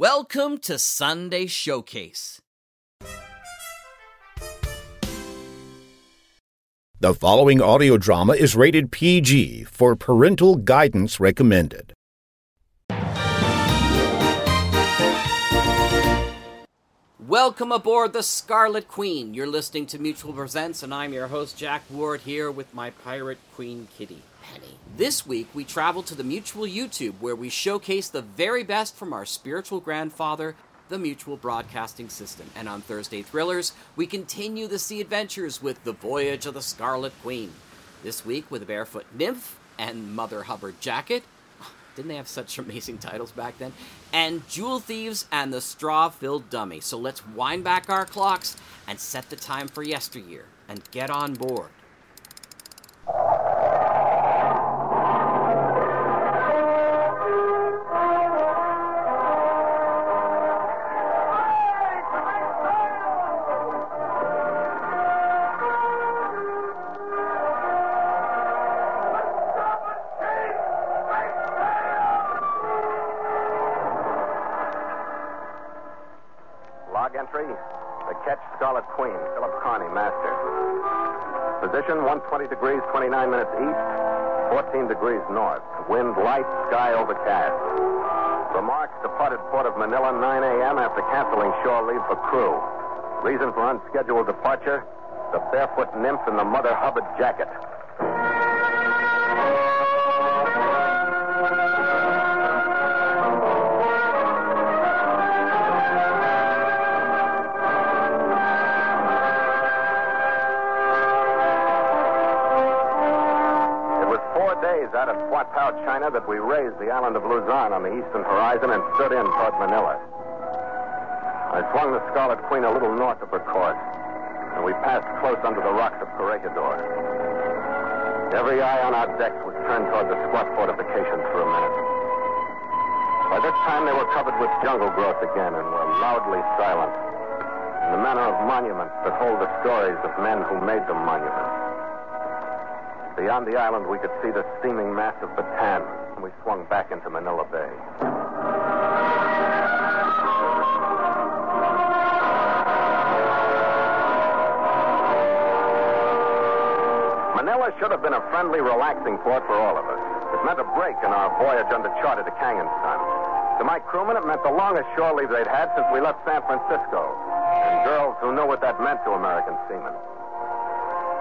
Welcome to Sunday Showcase. The following audio drama is rated PG for parental guidance recommended. Welcome aboard the Scarlet Queen. You're listening to Mutual Presents, and I'm your host, Jack Ward, here with my pirate queen kitty, Penny. This week, we travel to the Mutual YouTube, where we showcase the very best from our spiritual grandfather, the Mutual Broadcasting System. And on Thursday Thrillers, we continue the sea adventures with The Voyage of the Scarlet Queen. This week, with Barefoot Nymph and Mother Hubbard Jacket. Didn't they have such amazing titles back then? And Jewel Thieves and the Straw Filled Dummy. So let's wind back our clocks and set the time for yesteryear and get on board. 20 degrees, 29 minutes east, 14 degrees north. Wind light, sky overcast. The Mark departed port of Manila 9 a.m. after canceling shore leave for crew. Reason for unscheduled departure? The barefoot nymph in the Mother Hubbard jacket. China, that we raised the island of Luzon on the eastern horizon and stood in toward Manila. I swung the Scarlet Queen a little north of her course, and we passed close under the rocks of Corregidor. Every eye on our decks was turned toward the squat fortifications for a minute. By this time, they were covered with jungle growth again and were loudly silent, in the manner of monuments that hold the stories of men who made them monuments. Beyond the island, we could see the steaming mass of Bataan, and we swung back into Manila Bay. Manila should have been a friendly, relaxing port for all of us. It meant a break in our voyage uncharted to Kangensan. To my crewmen, it meant the longest shore leave they'd had since we left San Francisco, and girls who knew what that meant to American seamen.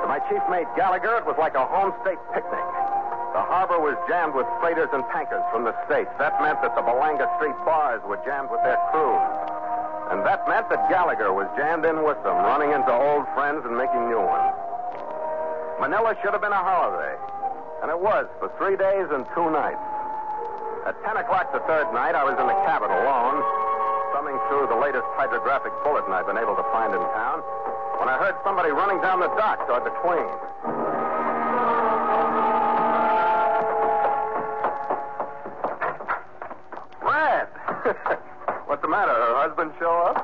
My chief mate Gallagher, it was like a home state picnic. The harbor was jammed with freighters and tankers from the States. That meant that the Balanga Street bars were jammed with their crews. And that meant that Gallagher was jammed in with them, running into old friends and making new ones. Manila should have been a holiday. And it was for three days and two nights. At 10 o'clock the third night, I was in the cabin alone, thumbing through the latest hydrographic bulletin I've been able to find in town, when I heard somebody running down the dock toward the Queen. Red! What's the matter? Her husband show up?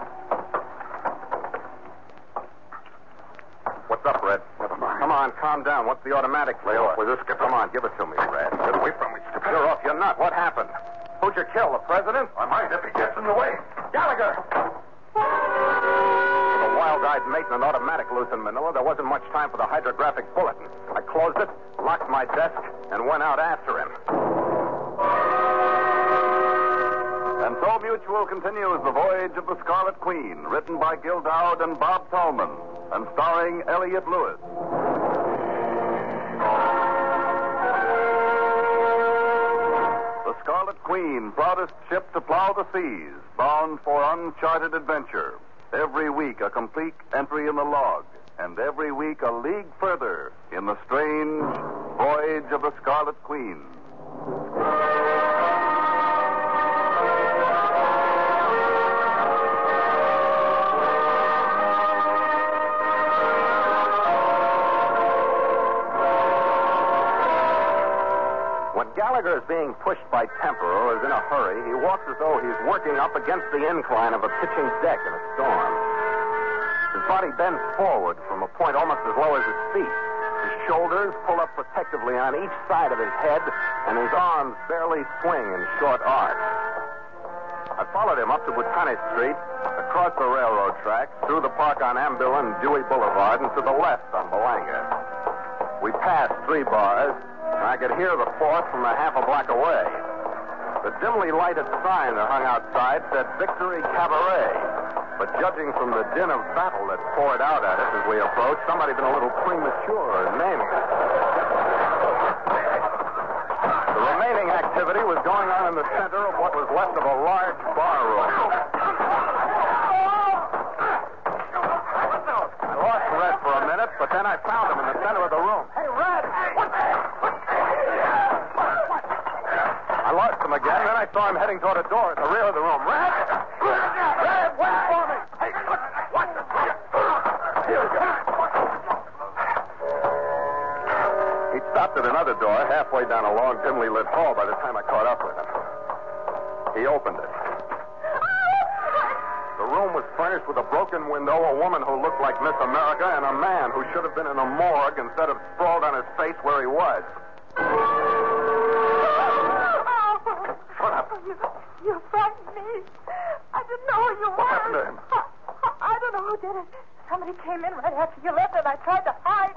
What's up, Red? Come on, calm down. What's the automatic? Lay off with this, Skipper. Come on, give it to me, Red. Get away from me, Skipper. You're off. You're not. What happened? Who'd you kill? The president? I might if he gets in the way. Gallagher! Wild-eyed mate and an automatic loose in Manila, there wasn't much time for the hydrographic bulletin. I closed it, locked my desk, and went out after him. And so Mutual continues The Voyage of the Scarlet Queen, written by Gil Doud and Bob Tallman, and starring Elliott Lewis. The Scarlet Queen, proudest ship to plow the seas, bound for uncharted adventure. Every week a complete entry in the log, and every week a league further in the strange voyage of the Scarlet Queen. Gallagher is being pushed by temper or is in a hurry, he walks as though he's working up against the incline of a pitching deck in a storm. His body bends forward from a point almost as low as his feet. His shoulders pull up protectively on each side of his head, and his arms barely swing in short arcs. I've followed him up to Botanic Street, across the railroad tracks, through the park on Ambil and Dewey Boulevard, and to the left on Balanga. We passed three bars, I could hear the fourth from a half a block away. The dimly lighted sign that hung outside said Victory Cabaret. But judging from the din of battle that poured out at us as we approached, somebody had been a little premature in naming it. The remaining activity was going on in the center of what was left of a large bar room. I lost Red for a minute, but then I found him in the center of the room. Lost him again, then I saw him heading toward a door at the rear of the room. Red! Red, wait for me! Hey, what? What? Here we go. He stopped at another door halfway down a long, dimly lit hall by the time I caught up with him. He opened it. The room was furnished with a broken window, a woman who looked like Miss America, and a man who should have been in a morgue instead of sprawled on his face where he was. Shut up. You, you frightened me. I didn't know who you were. What happened to him? I, I don't know who did it. Somebody came in right after you left, and I tried to hide.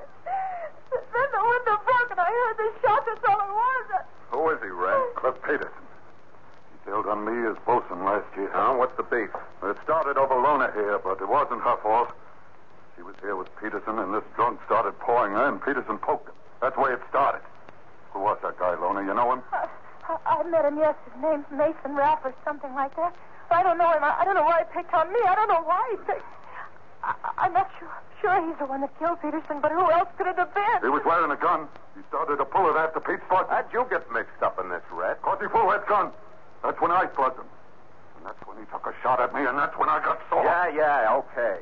Then the window broke, and I heard the shot. That's all it was. Who is he, Red? Cliff Peterson. He sailed on me as bosun last year. Huh? What's the beef? It started over Lona here, but it wasn't her fault. She was here with Peterson, and this drunk started pawing her, and Peterson poked him. That's the way it started. Who was that guy, Lona? You know him? I, I, I met him, yes. His name's Mason Rapp or something like that. I don't know him. I, I don't know why he picked on me. I don't know why he picked. I, I'm not sure. Sure, he's the one that killed Peterson, but who else could it have been? He was wearing a gun. He started to pull it after Pete fought. How'd you get mixed up in this, Red? Cause he pulled that gun. That's when I plugged him. And that's when he took a shot at me, and that's when I got sore. Yeah, yeah, okay.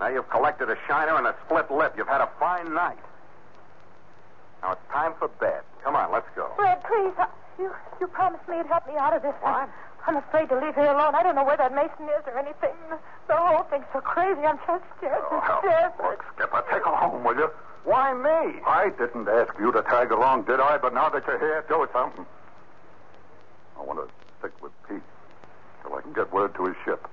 Now you've collected a shiner and a split lip. You've had a fine night. Now it's time for bed. Come on, let's go. Red, please. I, you you promised me you'd help me out of this. What? I'm afraid to leave here alone. I don't know where that Mason is or anything. The whole thing's so crazy. I'm just scared Oh, to hell. death. Look, Skipper, take her home, will you? Why me? I didn't ask you to tag along, did I? But now that you're here, do something. I want to stick with Pete till I can get word to his ship.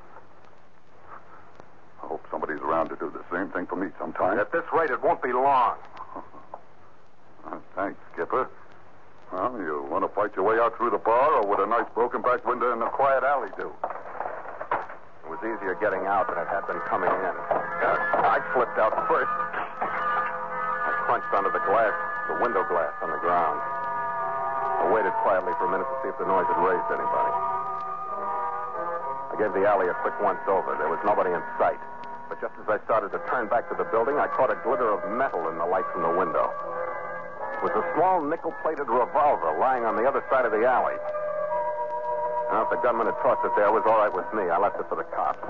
I hope somebody's around to do the same thing for me sometime. At this rate, it won't be long. Thanks, Skipper. Well, you want to fight your way out through the bar, or would a nice broken back window in a quiet alley do? It was easier getting out than it had been coming in. I slipped out first. I crunched onto the glass, the window glass on the ground. I waited quietly for a minute to see if the noise had raised anybody. I gave the alley a quick once over. There was nobody in sight. But just as I started to turn back to the building, I caught a glitter of metal in the light from the window. Was a small nickel-plated revolver lying on the other side of the alley. Now, if the gunman had tossed it there, it was all right with me. I left it for the cops.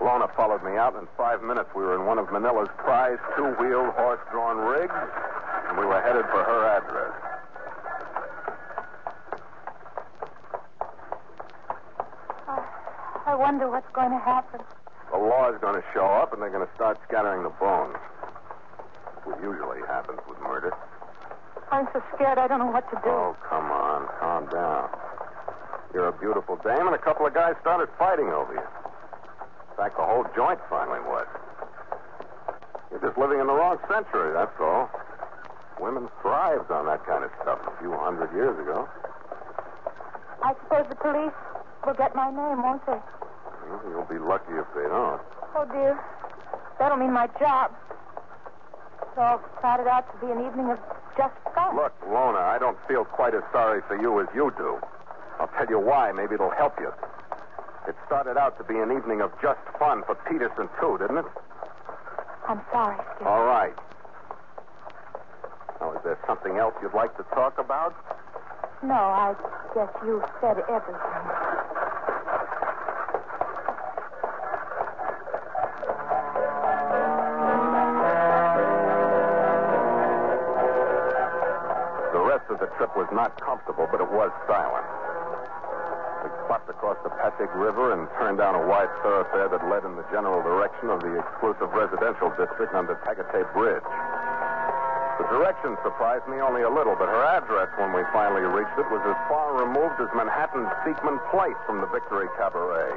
Lona followed me out, and in five minutes we were in one of Manila's prized two-wheeled horse-drawn rigs, and we were headed for her address. I wonder what's going to happen. The law's going to show up, and they're going to start scattering the bones. What usually happens with murder. I'm so scared I don't know what to do. Oh, come on. Calm down. You're a beautiful dame, and a couple of guys started fighting over you. In fact, the whole joint finally was. You're just living in the wrong century, that's all. Women thrived on that kind of stuff a few hundred years ago. I suppose the police will get my name, won't they? Well, You'll be lucky if they don't. Oh, dear. That'll mean my job. All started out to be an evening of just fun. Look, Lona, I don't feel quite as sorry for you as you do. I'll tell you why. Maybe it'll help you. It started out to be an evening of just fun for Peterson, too, didn't it? I'm sorry, Skip. All right. Now, is there something else you'd like to talk about? No, I guess you said everything. The trip was not comfortable, but it was silent. We swept across the Pasig River and turned down a wide thoroughfare that led in the general direction of the exclusive residential district under Tagate Bridge. The direction surprised me only a little, but her address when we finally reached it was as far removed as Manhattan's Beekman Place from the Victory Cabaret.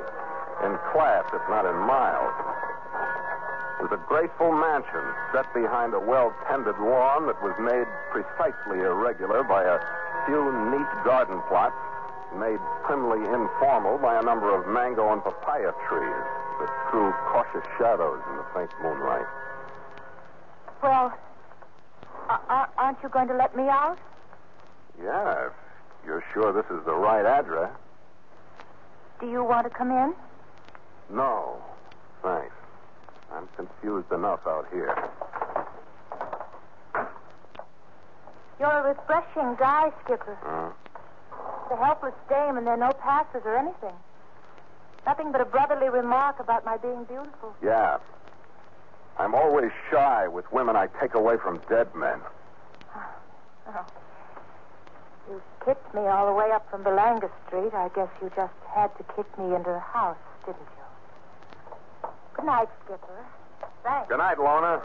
In class, if not in miles. It was a graceful mansion set behind a well tended lawn that was made precisely irregular by a few neat garden plots, made primly informal by a number of mango and papaya trees that threw cautious shadows in the faint moonlight. Well, uh, aren't you going to let me out? Yeah, if you're sure this is the right address. Do you want to come in? No, thanks. I'm confused enough out here. You're a refreshing guy, Skipper. The helpless dame, and there are no passes or anything. Nothing but a brotherly remark about my being beautiful. yeah. I'm always shy with women I take away from dead men. Oh. You kicked me all the way up from Belanga Street. I guess you just had to kick me into the house, didn't you? Good night, Skipper. Thanks. Good night, Lona.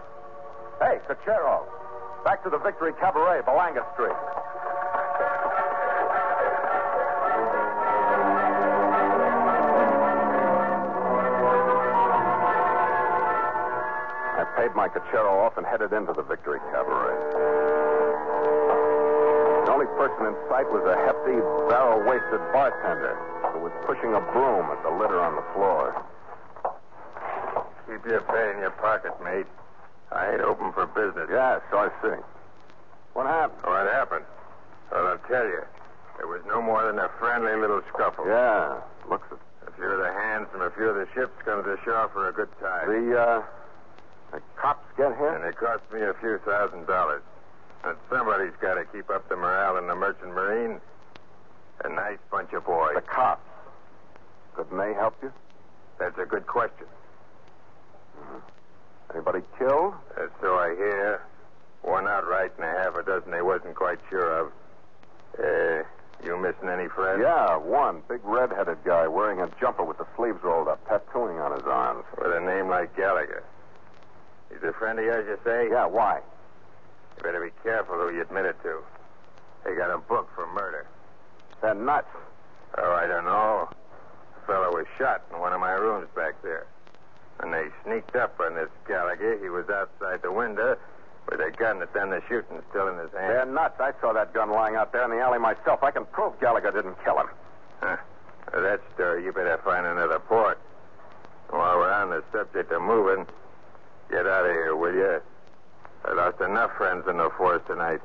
Hey, Cochero. Back to the Victory Cabaret, Belanga Street. I paid my Cochero off and headed into the Victory Cabaret. The only person in sight was a hefty, barrel-waisted bartender who was pushing a broom at the litter on the floor. Keep your pay in your pocket, mate. I ain't open for business. Yeah, so I see. What happened? What happened? Well, I'll tell you. It was no more than a friendly little scuffle. Yeah, looks it. A few of the hands from a few of the ships come to shore for a good time. The, uh, the cops get here? And it cost me a few thousand dollars. And somebody's got to keep up the morale in the merchant marine. A nice bunch of boys. The cops. Couldn't they help you? That's a good question. Anybody killed? That's so I hear. One outright and a half a dozen they wasn't quite sure of. Uh, you missing any friends? Yeah, one. Big red-headed guy wearing a jumper with the sleeves rolled up, tattooing on his arms. With a name like Gallagher. He's a friend of yours, you say? Yeah, why? You better be careful who you admit it to. They got him booked for murder. They're nuts. Oh, I don't know. The fellow was shot in one of my rooms back there. When they sneaked up on this Gallagher, he was outside the window with a gun that done the shooting still in his hand. They're nuts. I saw that gun lying out there in the alley myself. I can prove Gallagher didn't kill him. Huh. Well, that story, you better find another port. While we're on the subject of moving, get out of here, will you? I lost enough friends in the force tonight.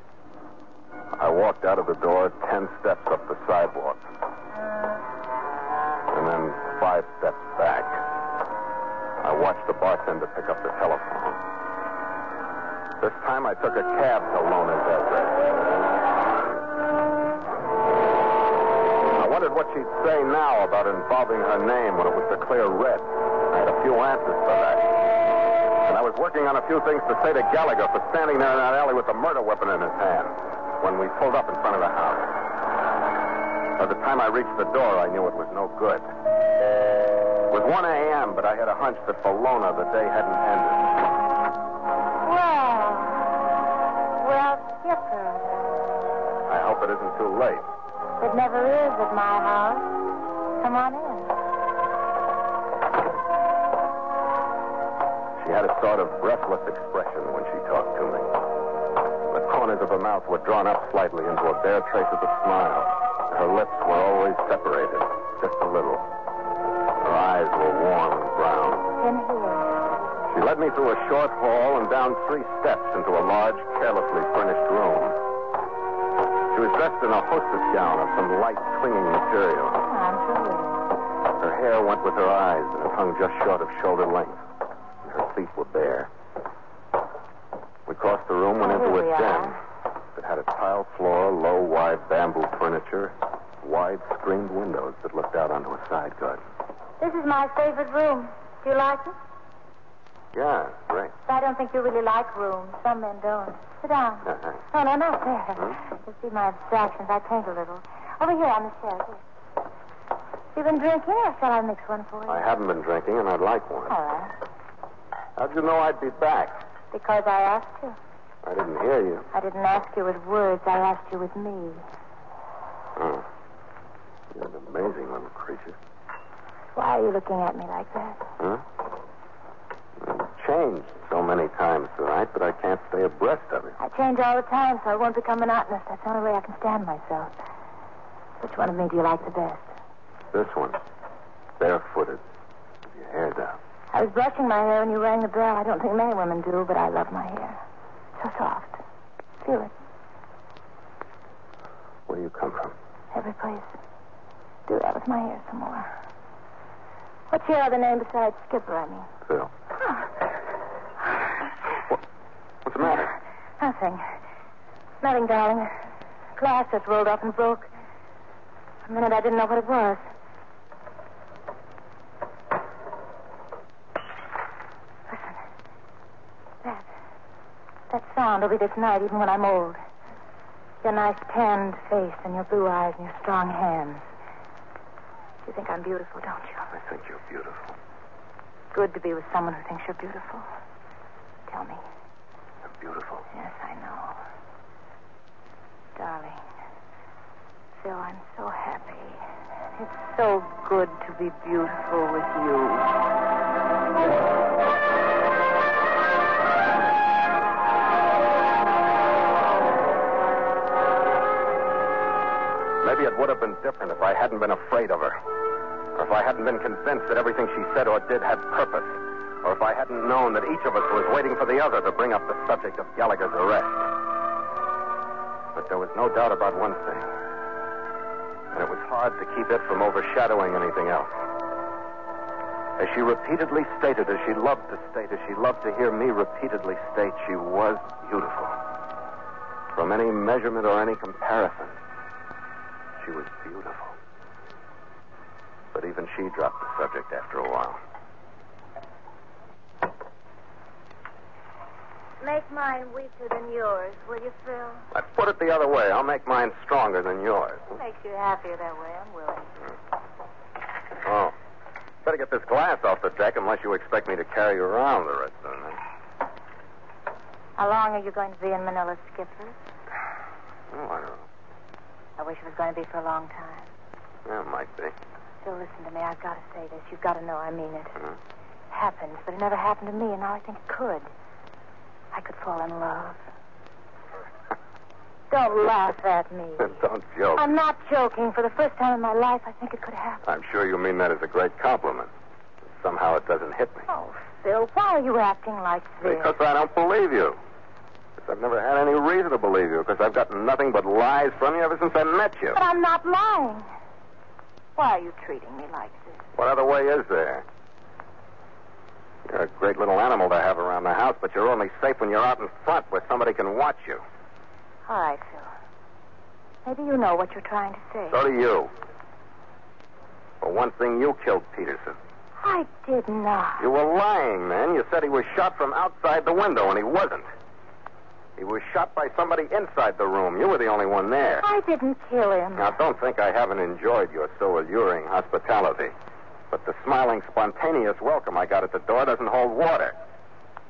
I walked out of the door ten steps up the sidewalk. And then five steps back. Watched the bartender pick up the telephone. This time I took a cab to Lona's address. I wondered what she'd say now about involving her name when it was the clear red. I had a few answers for that. And I was working on a few things to say to Gallagher for standing there in that alley with a murder weapon in his hand when we pulled up in front of the house. By the time I reached the door, I knew it was no good. It was 1 a.m., but I had a hunch that for Lona the day hadn't ended. Well, well, Skipper. I hope it isn't too late. It never is at my house. Come on in. She had a sort of breathless expression when she talked to me. The corners of her mouth were drawn up slightly into a bare trace of a smile. Her lips were always separated, just a little. Eyes were warm and brown. In here. She led me through a short hall and down three steps into a large, carelessly furnished room. She was dressed in a hostess gown of some light, clinging material. Ah, I'm sure. Her hair went with her eyes, and it hung just short of shoulder length. And her feet were bare. We crossed the room, went Oh, into a den. are. It had a tile floor, low, wide bamboo furniture, wide screened windows that looked out onto a side garden. This is my favorite room. Do you like it? Yeah, great. I don't think you really like rooms. Some men don't. Sit down. Uh-huh. No, no, not there. Hmm? You see my abstractions. I paint a little. Over here on the shelf. You been drinking, or shall I mix one for you? I haven't been drinking, and I'd like one. All right. How'd you know I'd be back? Because I asked you. I didn't hear you. I didn't ask you with words. I asked you with me. Oh. You're an amazing little creature. Why are you looking at me like that? Huh? You've changed so many times tonight but I can't stay abreast of it. I change all the time, so I won't become monotonous. That's the only way I can stand myself. Which one of me do you like the best? This one, barefooted, with your hair down. I was brushing my hair when you rang the bell. I don't think many women do, but I love my hair. So soft. Feel it. Where do you come from? Every place. Do that with my hair some more. What's your other name besides Skipper, I mean? Phil. What, what's the matter? Nothing. Nothing, darling. Glass just rolled off and broke. For a minute, I didn't know what it was. Listen. That. That sound will be this night, even when I'm old. Your nice tanned face and your blue eyes and your strong hands. You think I'm beautiful, don't you? I think you're beautiful. Good to be with someone who thinks you're beautiful. Tell me. You're beautiful. Yes, I know. Darling. Phil, I'm so happy. It's so good to be beautiful with you. Maybe it would have been different if I hadn't been afraid of her. Or if I hadn't been convinced that everything she said or did had purpose. Or if I hadn't known that each of us was waiting for the other to bring up the subject of Gallagher's arrest. But there was no doubt about one thing. And it was hard to keep it from overshadowing anything else. As she repeatedly stated, as she loved to state, as she loved to hear me repeatedly state, she was beautiful. From any measurement or any comparison, she was beautiful. But even she dropped the subject after a while. Make mine weaker than yours, will you, Phil? Let's put it the other way. I'll make mine stronger than yours. It Makes you happier that way. I'm willing. Hmm. Oh. Better get this glass off the deck unless you expect me to carry you around the rest of the night. How long are you going to be in Manila, Skipper? Oh, I don't know. I wish it was going to be for a long time. Yeah, it might be. Phil, listen to me. I've got to say this. You've got to know I mean it. Mhm. Happens, but it never happened to me, and now I think it could. I could fall in love. Don't laugh at me. don't joke. I'm not joking. For the first time in my life, I think it could happen. I'm sure you mean that as a great compliment. Somehow it doesn't hit me. Oh, Phil, why are you acting like this? Because I don't believe you. Because I've never had any reason to believe you. Because I've gotten nothing but lies from you ever since I met you. But I'm not lying. Why are you treating me like this? What other way is there? You're a great little animal to have around the house, but you're only safe when you're out in front where somebody can watch you. All right, Phil. Maybe you know what you're trying to say. So do you. For one thing, you killed Peterson. I did not. You were lying, man. You said he was shot from outside the window, and he wasn't. He was shot by somebody inside the room. You were the only one there. I didn't kill him. Now, don't think I haven't enjoyed your so alluring hospitality. But the smiling, spontaneous welcome I got at the door doesn't hold water.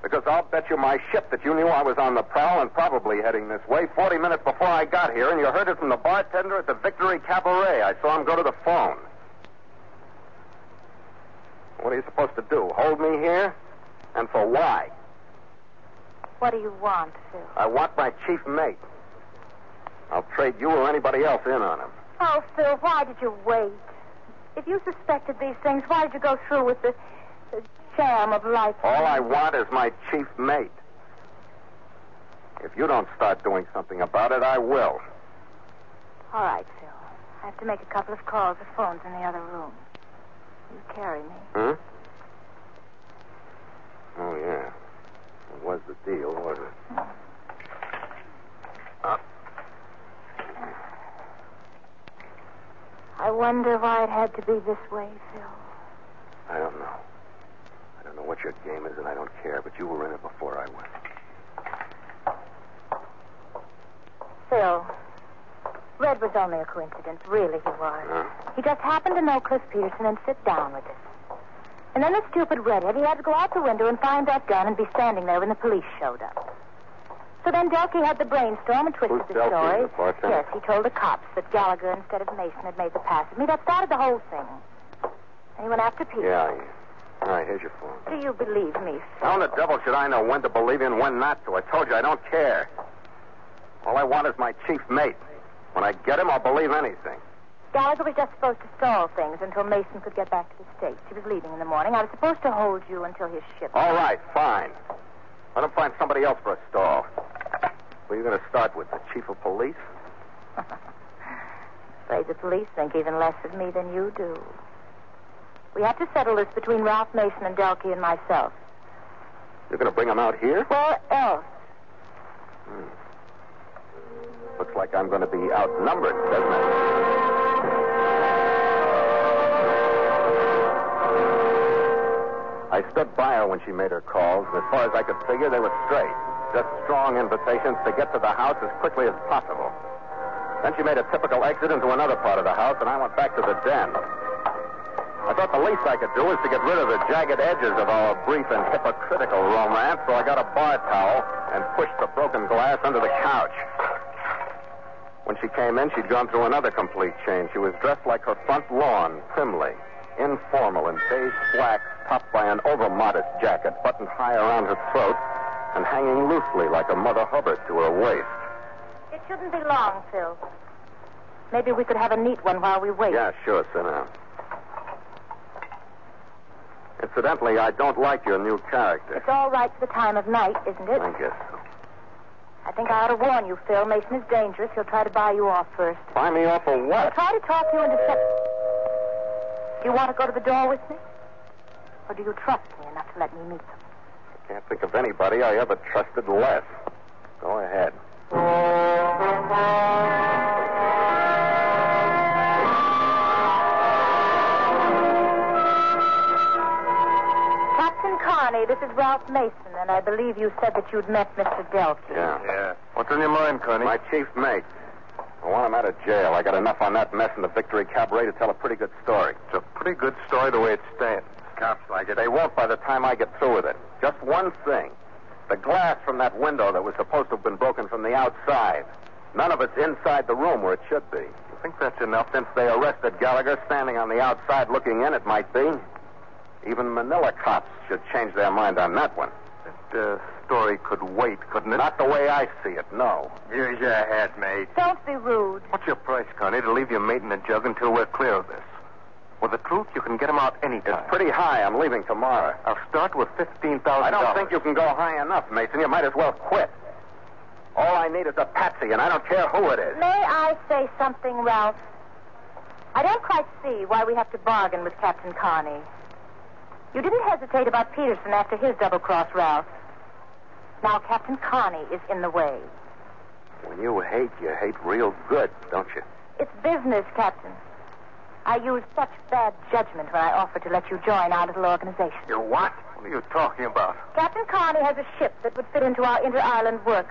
Because I'll bet you my ship that you knew I was on the prowl and probably heading this way 40 minutes before I got here, and you heard it from the bartender at the Victory Cabaret. I saw him go to the phone. What are you supposed to do? Hold me here? And for why? What do you want, Phil? I want my chief mate. I'll trade you or anybody else in on him. Oh, Phil, why did you wait? If you suspected these things, why did you go through with the, the sham of life? All I want is my chief mate. If you don't start doing something about it, I will. All right, Phil. I have to make a couple of calls. The phone's in the other room. You carry me. Huh? Oh, yeah. It was the deal, wasn't it? Uh, I wonder why it had to be this way, Phil. I don't know. I don't know what your game is, and I don't care, but you were in it before I was. Phil, Red was only a coincidence. Really, he was. Huh? He just happened to know Cliff Peterson and sit down with us. And then the stupid redhead, he had to go out the window and find that gun and be standing there when the police showed up. So then Delkey had the brainstorm and twisted Who's the Delkey, story. the bartender? Yes, he told the cops that Gallagher instead of Mason had made the pass at me. That started the whole thing. And he went after Peter. Yeah. yeah. All right, here's your phone. Do you believe me, Phil? How in the devil should I know when to believe you and when not to? I told you I don't care. All I want is my chief mate. When I get him, I'll believe anything. Gallagher was just supposed to stall things until Mason could get back to the States. He was leaving in the morning. I was supposed to hold you until his ship. All right, fine. Let him find somebody else for a stall. Who are you going to start with? The chief of police? Afraid the police think even less of me than you do. We have to settle this between Ralph Mason and Delkey and myself. You're going to bring him out here? Where else? Hmm. Looks like I'm going to be outnumbered, doesn't it? I stood by her when she made her calls. And as far as I could figure, they were straight. Just strong invitations to get to the house as quickly as possible. Then she made a typical exit into another part of the house, and I went back to the den. I thought the least I could do was to get rid of the jagged edges of our brief and hypocritical romance, so I got a bar towel and pushed the broken glass under the couch. When she came in, she'd gone through another complete change. She was dressed like her front lawn, primly, informal in beige slacks, topped by an overmodest jacket buttoned high around her throat and hanging loosely like a Mother Hubbard to her waist. It shouldn't be long, Phil. Maybe we could have a neat one while we wait. Yeah, sure, sit down. Incidentally, I don't like your new character. It's all right for the time of night, isn't it? I guess so. I think I ought to warn you, Phil. Mason is dangerous. He'll try to buy you off first. Buy me off for what? He'll try to talk you into. Do you want to go to the door with me? Or do you trust me enough to let me meet them? I can't think of anybody I ever trusted less. Go ahead. Captain Carney, this is Ralph Mason, and I believe you said that you'd met Mr. Delkey. Yeah. Yeah. What's on your mind, Connie? My chief mate. I want him out of jail. I got enough on that mess in the Victory Cabaret to tell a pretty good story. It's a pretty good story the way it stands. Cops like it. They won't by the time I get through with it. Just one thing. The glass from that window that was supposed to have been broken from the outside. None of it's inside the room where it should be. You think that's enough? Since they arrested Gallagher standing on the outside looking in, it might be. Even Manila cops should change their mind on that one. That uh, story could wait, couldn't it? Not the way I see it, no. Use your head, mate. Don't be rude. What's your price, Connie, to leave your mate in the jug until we're clear of this? With the truth, you can get him out anytime. It's pretty high. I'm leaving tomorrow. I'll start with fifteen thousand. I don't think you can go high enough, Mason. You might as well quit. All I need is a patsy, and I don't care who it is. May I say something, Ralph? I don't quite see why we have to bargain with Captain Carney. You didn't hesitate about Peterson after his double cross, Ralph. Now Captain Carney is in the way. When you hate, you hate real good, don't you? It's business, Captain. I used such bad judgment when I offered to let you join our little organization. You what? What are you talking about? Captain Carney has a ship that would fit into our inter-island work.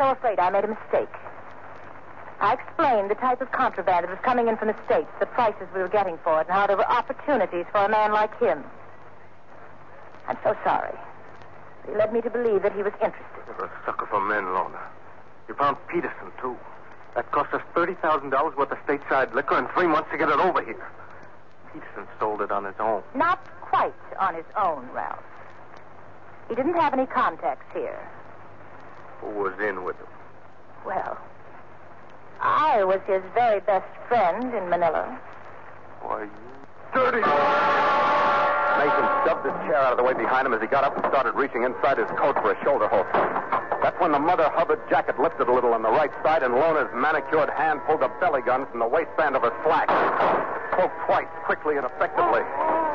I'm So afraid I made a mistake. I explained the type of contraband that was coming in from the States, the prices we were getting for it, and how there were opportunities for a man like him. I'm so sorry. He led me to believe that he was interested. You're a sucker for men, Lorna. You found Peterson, too. That cost us $30,000 worth of stateside liquor and three months to get it over here. Peterson sold it on his own. Not quite on his own, Ralph. He didn't have any contacts here. Who was in with him? Well, I was his very best friend in Manila. Why, you dirty... Mason shoved his chair out of the way behind him as he got up and started reaching inside his coat for a shoulder holster. That's when the Mother Hubbard jacket lifted a little on the right side and Lona's manicured hand pulled a belly gun from the waistband of her slack. Spoke twice, quickly and effectively,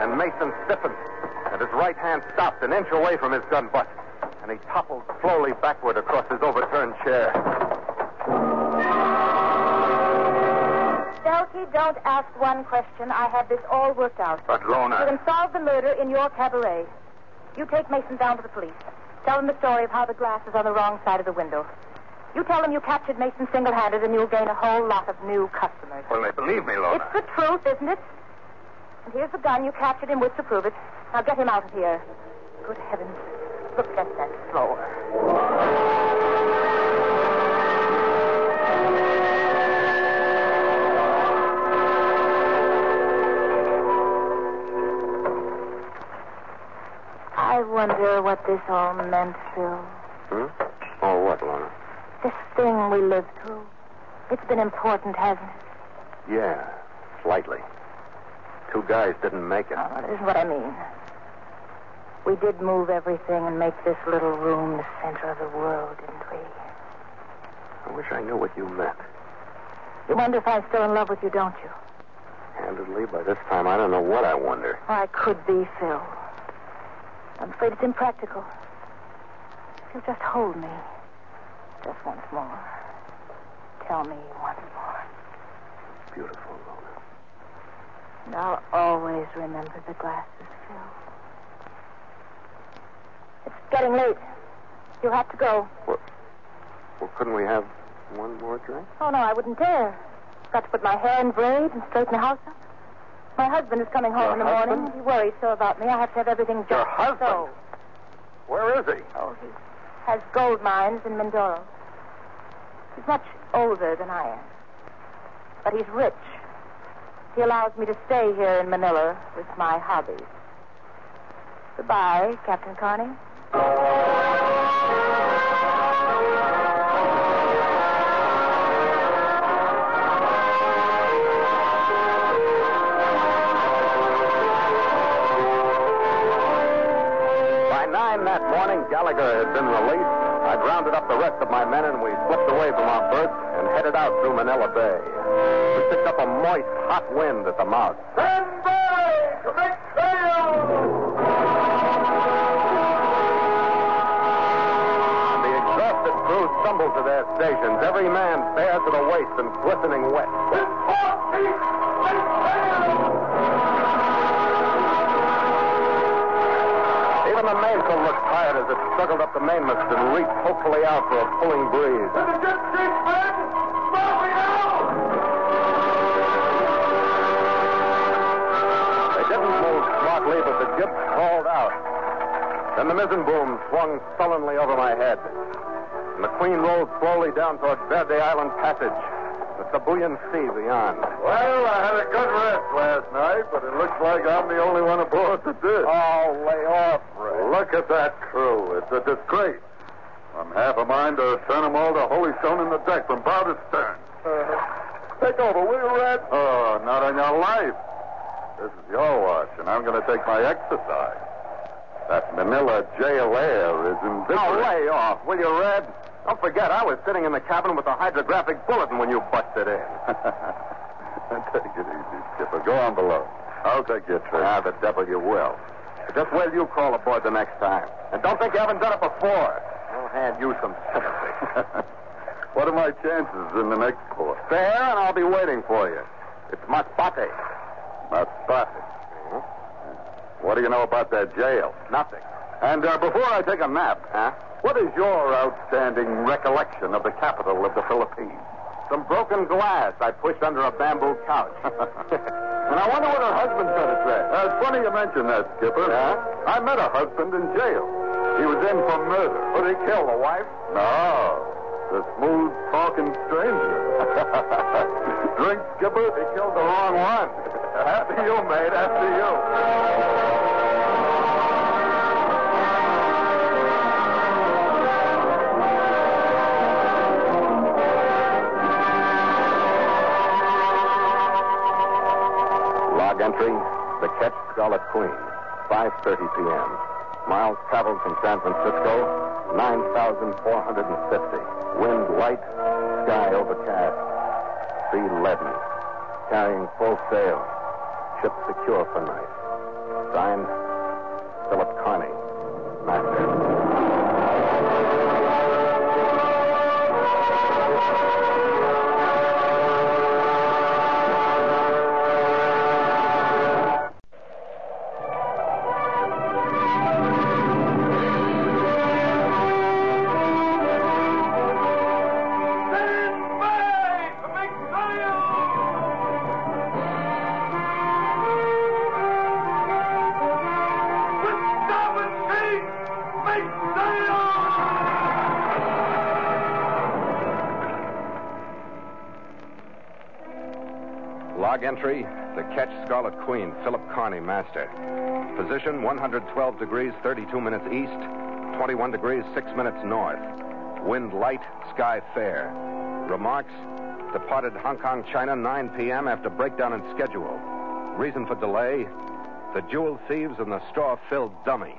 and Mason stiffened, and his right hand stopped an inch away from his gun butt, and he toppled slowly backward across his overturned chair. Delkey, don't ask one question. I have this all worked out. But, You can solve the murder in your cabaret. You take Mason down to the police. Tell them the story of how the glass is on the wrong side of the window. You tell them you captured Mason single-handed, and you'll gain a whole lot of new customers. Well, they believe me, Lona. It's the truth, isn't it? And here's the gun you captured him with to prove it. Now get him out of here. Good heavens. Look at that floor. Wonder what this all meant, Phil. Hmm? Oh, what, Lorna? This thing we lived through. It's been important, hasn't it? Yeah, slightly. Two guys didn't make it. Oh, this is what I mean. We did move everything and make this little room the center of the world, didn't we? I wish I knew what you meant. You wonder if I'm still in love with you, don't you? Candidly, by this time, I don't know what I wonder. I could be, Phil. I'm afraid it's impractical. If you'll just hold me. Just once more. Tell me once more. Beautiful, Lola. And I'll always remember the glasses, Phil. It's getting late. You'll have to go. Well, well, couldn't we have one more drink? Oh, no, I wouldn't dare. Got to put my hair in braids and straighten the house up. My husband is coming home Your in the husband? morning. He worries so about me. I have to have everything just Your husband? so. Where is he? Oh, he has gold mines in Mindoro. He's much older than I am. But he's rich. He allows me to stay here in Manila with my hobbies. Goodbye, Captain Carney. Rounded up the rest of my men, and we slipped away from our berth and headed out through Manila Bay. We picked up a moist, hot wind at the mouth. Stand by make sail! The exhausted crew stumbled to their stations, every man bare to the waist and glistening wet. In four feet, the mainsail looked tired as it struggled up the mainmast and reached hopefully out for a pulling breeze. To the jet street, men! They didn't move smartly, but the jib crawled out. Then the mizzen boom swung sullenly over my head. And the Queen rolled slowly down toward Verde Island Passage, the Sibuyan Sea beyond. Well, I had a good rest last night, but it looks like I'm the only one aboard that did. Oh, lay off. Look at that crew. It's a disgrace. I'm half a mind to turn them all to Holy Stone in the deck from bow to stern. Take over, will you, Red? Oh, not on your life. This is your watch, and I'm going to take my exercise. That Manila jail air is indifferent. lay off, will you, Red? Don't forget, I was sitting in the cabin with the hydrographic bulletin when you busted in. take it easy, Skipper. Go on below. I'll take your trick. Ah, the devil you will. Just wait till you crawl aboard the next time. And don't think you haven't done it before. I'll hand you some sympathy. what are my chances in the next port? Fair, and I'll be waiting for you. It's Masbate. Masbate. What do you know about that jail? Nothing. And uh, before I take a nap, Huh? what is your outstanding recollection of the capital of the Philippines? Some broken glass I pushed under a bamboo couch. and I wonder what her husband's going to say. Uh, it's funny you mention that, Skipper. Yeah? I met a husband in jail. He was in for murder. Would he kill the wife? No, the smooth talking stranger. Drink, Skipper? He killed the wrong one. after you, mate. After you. Queen, 5.30 p.m. Miles traveled from San Francisco, 9,450. Wind light, sky overcast, sea leaden. Carrying full sail, ship secure for night. Signed, Philip Carney, Scarlet Queen, Philip Carney, master. Position 112 degrees 32 minutes east, 21 degrees 6 minutes north. Wind light, sky fair. Remarks departed Hong Kong, China 9 p.m. after breakdown in schedule. Reason for delay the jewel thieves and the straw filled dummy.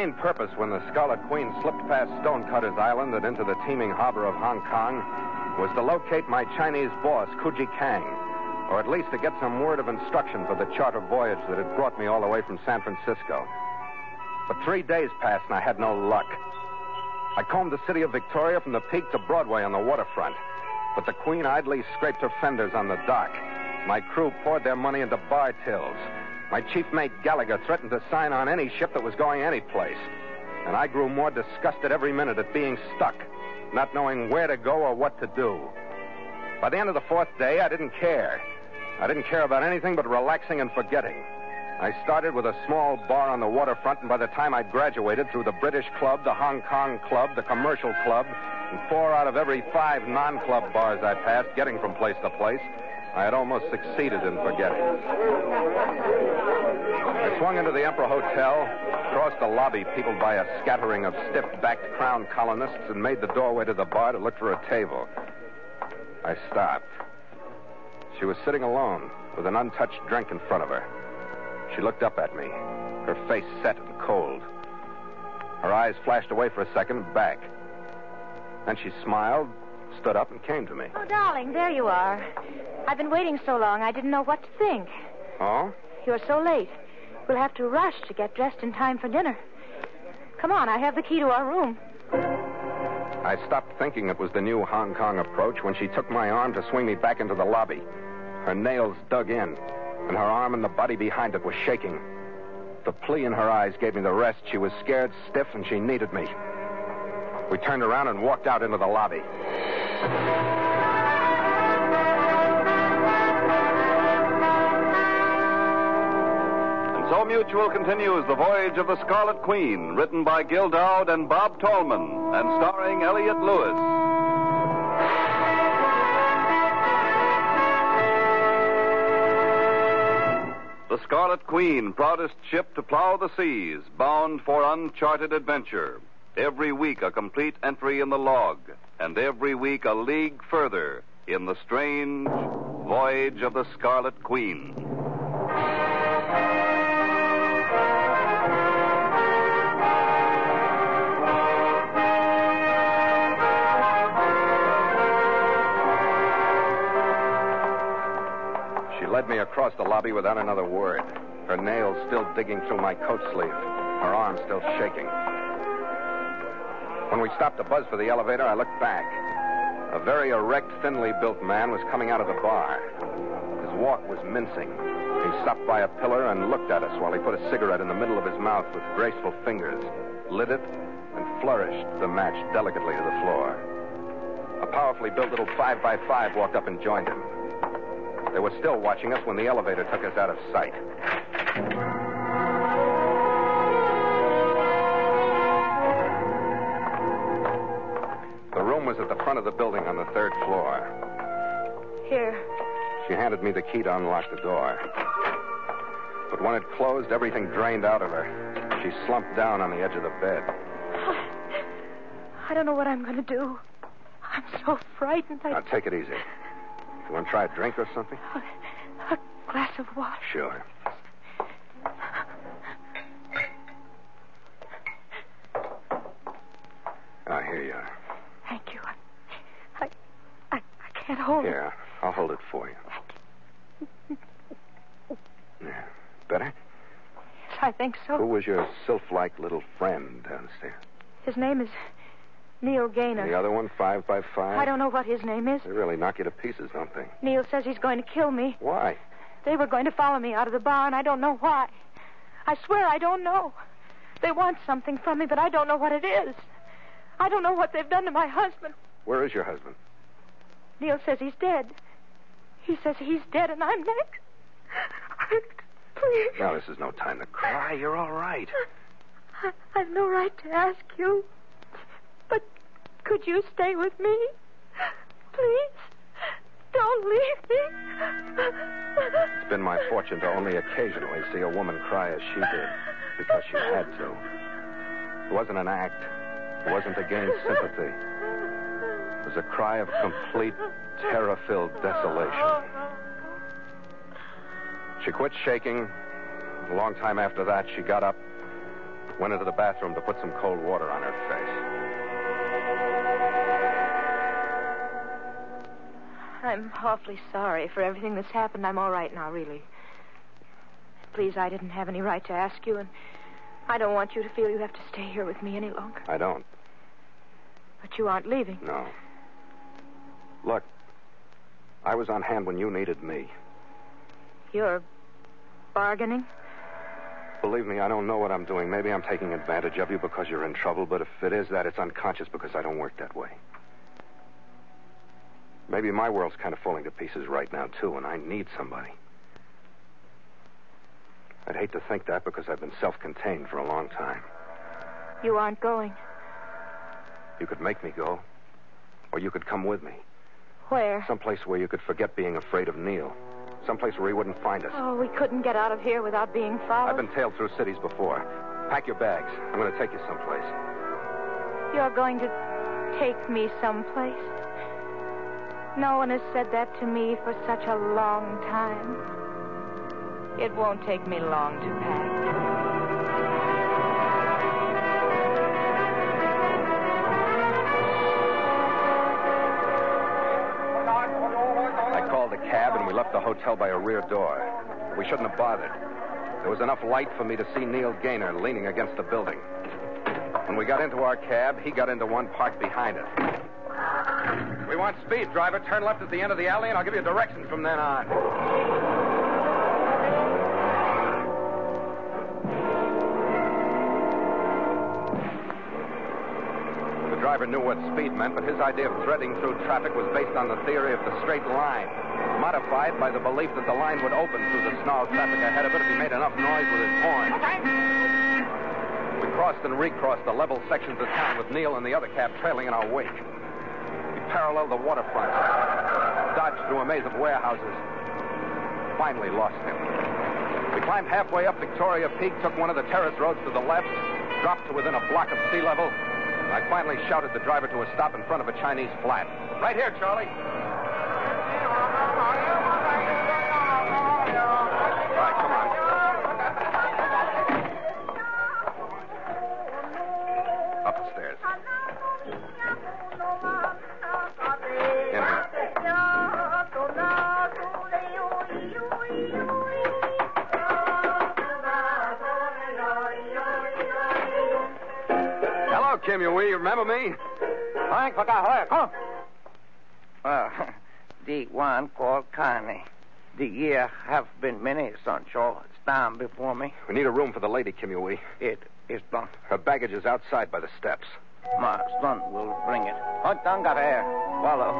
Main purpose when the Scarlet Queen slipped past Stonecutters Island and into the teeming harbor of Hong Kong was to locate my Chinese boss, Kuji Kang, or at least to get some word of instruction for the charter voyage that had brought me all the way from San Francisco. But three days passed and I had no luck. I combed the city of Victoria from the peak to Broadway on the waterfront, but the Queen idly scraped her fenders on the dock. My crew poured their money into bar tills. My chief mate Gallagher threatened to sign on any ship that was going any place. And I grew more disgusted every minute at being stuck, not knowing where to go or what to do. By the end of the fourth day, I didn't care. I didn't care about anything but relaxing and forgetting. I started with a small bar on the waterfront, and by the time I'd graduated through the British Club, the Hong Kong Club, the Commercial Club, and four out of every five non club bars I passed, getting from place to place, I had almost succeeded in forgetting. I swung into the Emperor Hotel, crossed the lobby peopled by a scattering of stiff backed crown colonists, and made the doorway to the bar to look for a table. I stopped. She was sitting alone with an untouched drink in front of her. She looked up at me, her face set and cold. Her eyes flashed away for a second back. Then she smiled, stood up, and came to me. Oh, darling, there you are. I've been waiting so long, I didn't know what to think. Oh? You're so late. We'll have to rush to get dressed in time for dinner. Come on, I have the key to our room. I stopped thinking it was the new Hong Kong approach when she took my arm to swing me back into the lobby. Her nails dug in, and her arm and the body behind it was shaking. The plea in her eyes gave me the rest. She was scared, stiff, and she needed me. We turned around and walked out into the lobby. And so Mutual continues The Voyage of the Scarlet Queen, written by Gil Doud and Bob Tallman, and starring Elliott Lewis. The Scarlet Queen, proudest ship to plow the seas, bound for uncharted adventure. Every week a complete entry in the log, and every week a league further in the strange voyage of the Scarlet Queen. She led me across the lobby without another word, her nails still digging through my coat sleeve, her arm still shaking. When we stopped to buzz for the elevator, I looked back. A very erect, thinly built man was coming out of the bar. His walk was mincing. He stopped by a pillar and looked at us while he put a cigarette in the middle of his mouth with graceful fingers, lit it, and flourished the match delicately to the floor. A powerfully built little five by five walked up and joined him. They were still watching us when the elevator took us out of sight. At the front of the building on the third floor. Here. She handed me the key to unlock the door. But when it closed, everything drained out of her. She slumped down on the edge of the bed. I don't know what I'm going to do. I'm so frightened. I... Now, take it easy. You want to try a drink or something? A glass of water. Sure. Ah, here you are. Thank you. Can't hold it. Here, I'll hold it for you. Yeah. Better? Yes, I think so. Who was your sylph-like little friend downstairs? His name is Neil Gaynor. The other one, five by five? I don't know what his name is. They really knock you to pieces, don't they? Neil says he's going to kill me. Why? They were going to follow me out of the bar, and I don't know why. I swear I don't know. They want something from me, but I don't know what it is. I don't know what they've done to my husband. Where is your husband? Neil says he's dead. He says he's dead, and I'm next. Please. Now, this is no time to cry. You're all right. I, I've no right to ask you. But could you stay with me? Please. Don't leave me. It's been my fortune to only occasionally see a woman cry as she did because she had to. It wasn't an act. It wasn't to gain sympathy. It was a cry of complete, terror filled desolation. She quit shaking. A long time after that, she got up, went into the bathroom to put some cold water on her face. I'm awfully sorry for everything that's happened. I'm all right now, really. Please, I didn't have any right to ask you, and I don't want you to feel you have to stay here with me any longer. I don't. But you aren't leaving. No. Look, I was on hand when you needed me. You're bargaining? Believe me, I don't know what I'm doing. Maybe I'm taking advantage of you because you're in trouble, but if it is that, it's unconscious because I don't work that way. Maybe my world's kind of falling to pieces right now, too, and I need somebody. I'd hate to think that because I've been self contained for a long time. You aren't going. You could make me go, or you could come with me. Where? Someplace where you could forget being afraid of Neil. Someplace where he wouldn't find us. Oh, we couldn't get out of here without being followed. I've been tailed through cities before. Pack your bags. I'm going to take you someplace. You're going to take me someplace? No one has said that to me for such a long time. It won't take me long to pack. The hotel by a rear door. We shouldn't have bothered. There was enough light for me to see Neil Gaynor leaning against the building. When we got into our cab, he got into one parked behind it. We want speed, driver. Turn left at the end of the alley, and I'll give you directions from then on. Driver knew what speed meant, but his idea of threading through traffic was based on the theory of the straight line, modified by the belief that the line would open through the snarled traffic ahead of it if he made enough noise with his horn. We crossed and recrossed the level sections of town with Neil and the other cab trailing in our wake. We paralleled the waterfront, dodged through a maze of warehouses, finally lost him. We climbed halfway up Victoria Peak, took one of the terrace roads to the left, dropped to within a block of sea level, I finally shouted the driver to a stop in front of a Chinese flat. Right here, Charlie. Kim Yui. You remember me? Well, the one called Connie. The year have been many, Sancho. It's time before me. We need a room for the lady, Kim Yui. It is done. Her baggage is outside by the steps. My son will bring it. Oh, Tangare. Follow.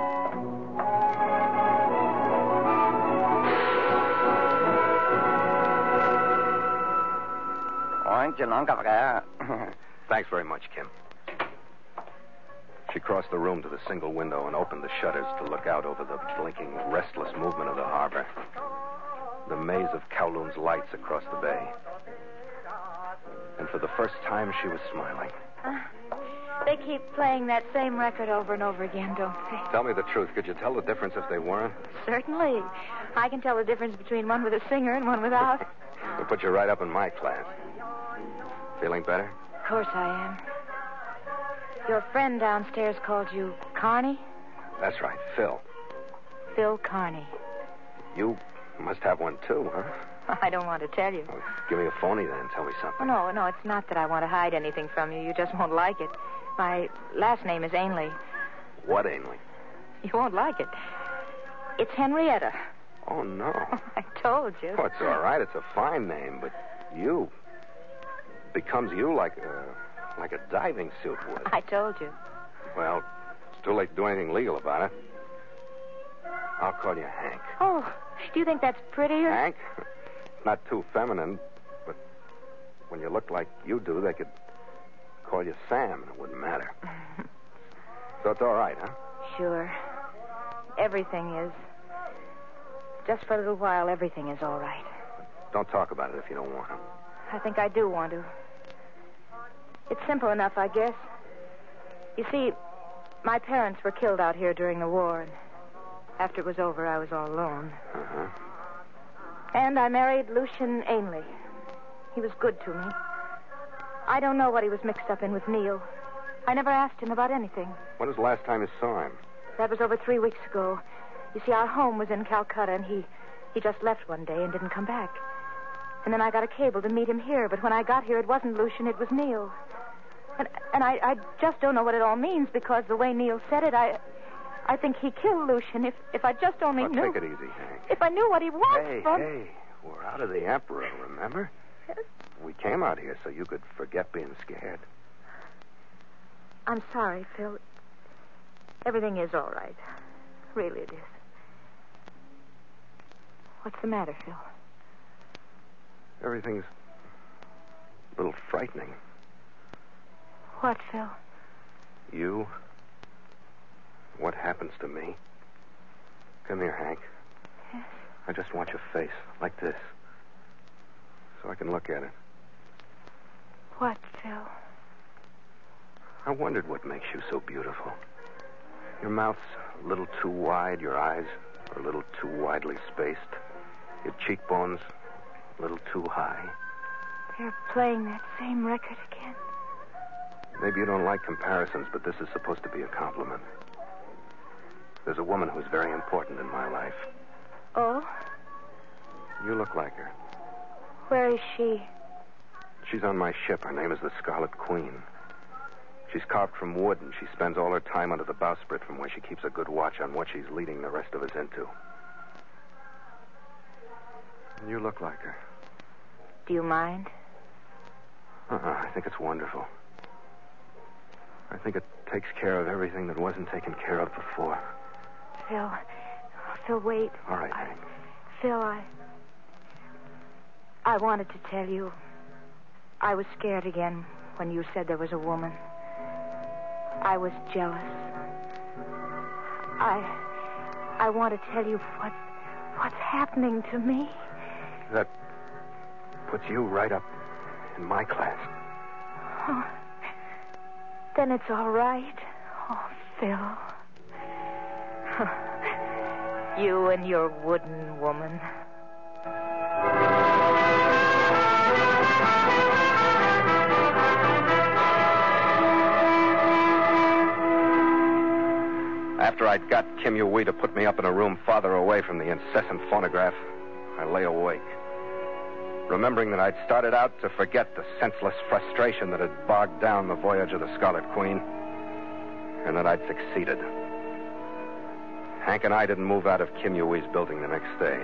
Oink, Tangare. Thanks very much, Kim. She crossed the room to the single window and opened the shutters to look out over the blinking, restless movement of the harbor. The maze of Kowloon's lights across the bay. And for the first time, she was smiling. Uh, they keep playing that same record over and over again, don't they? Tell me the truth. Could you tell the difference if they weren't? Certainly. I can tell the difference between one with a singer and one without. We'll put you right up in my class. Feeling better? Of course I am. Your friend downstairs called you Carney? That's right, Phil. Phil Carney. You must have one too, huh? I don't want to tell you. Well, give me a phony then. Tell me something. no, no, it's not that I want to hide anything from you. You just won't like it. My last name is Ainley. What, Ainley? You won't like it. It's Henrietta. Oh, no. I told you. Oh, it's all right. It's a fine name, but you becomes you like a like a diving suit would. I told you. Well, it's too late to do anything legal about it. I'll call you Hank. Oh, do you think that's prettier? Hank? not too feminine, but when you look like you do, they could call you Sam, and it wouldn't matter. so it's all right, huh? Sure. Everything is. Just for a little while, everything is all right. Don't talk about it if you don't want to. I think I do want to. It's simple enough, I guess. You see, my parents were killed out here during the war, and after it was over, I was all alone. Uh-huh. And I married Lucian Ainley. He was good to me. I don't know what he was mixed up in with Neil. I never asked him about anything. When was the last time you saw him? That was over three weeks ago. You see, our home was in Calcutta, and he he just left one day and didn't come back. And then I got a cable to meet him here, but when I got here, it wasn't Lucian, it was Neil. And, and I, I just don't know what it all means because the way Neil said it, I I think he killed Lucian. If if I just only Oh, knew. take it easy, Hank. If I knew what he was Hey, from. hey, we're out of the Emperor, remember? Yes. We came out here so you could forget being scared. I'm sorry, Phil. Everything is all right. Really, it is. What's the matter, Phil? Everything's a little frightening. What, Phil? You? What happens to me? Come here, Hank. Yes. I just want your face, like this. So I can look at it. What, Phil? I wondered what makes you so beautiful. Your mouth's a little too wide, your eyes are a little too widely spaced, your cheekbones a little too high. They're playing that same record again. Maybe you don't like comparisons, but this is supposed to be a compliment. There's a woman who's very important in my life. Oh? You look like her. Where is she? She's on my ship. Her name is the Scarlet Queen. She's carved from wood, and she spends all her time under the bowsprit from where she keeps a good watch on what she's leading the rest of us into. You look like her. Do you mind? Uh-uh, I think it's wonderful. I think it takes care of everything that wasn't taken care of before. Phil. Phil, wait. All right, I- Hank. Phil, I. I wanted to tell you. I was scared again when you said there was a woman. I was jealous. I. I want to tell you what. What's happening to me. That puts you right up in my class. Oh, then it's all right. Oh, Phil. You and your wooden woman. After I'd got Kim Yui to put me up in a room farther away from the incessant phonograph, I lay awake. Remembering that I'd started out to forget the senseless frustration that had bogged down the voyage of the Scarlet Queen, and that I'd succeeded. Hank and I didn't move out of Kim Yui's building the next day.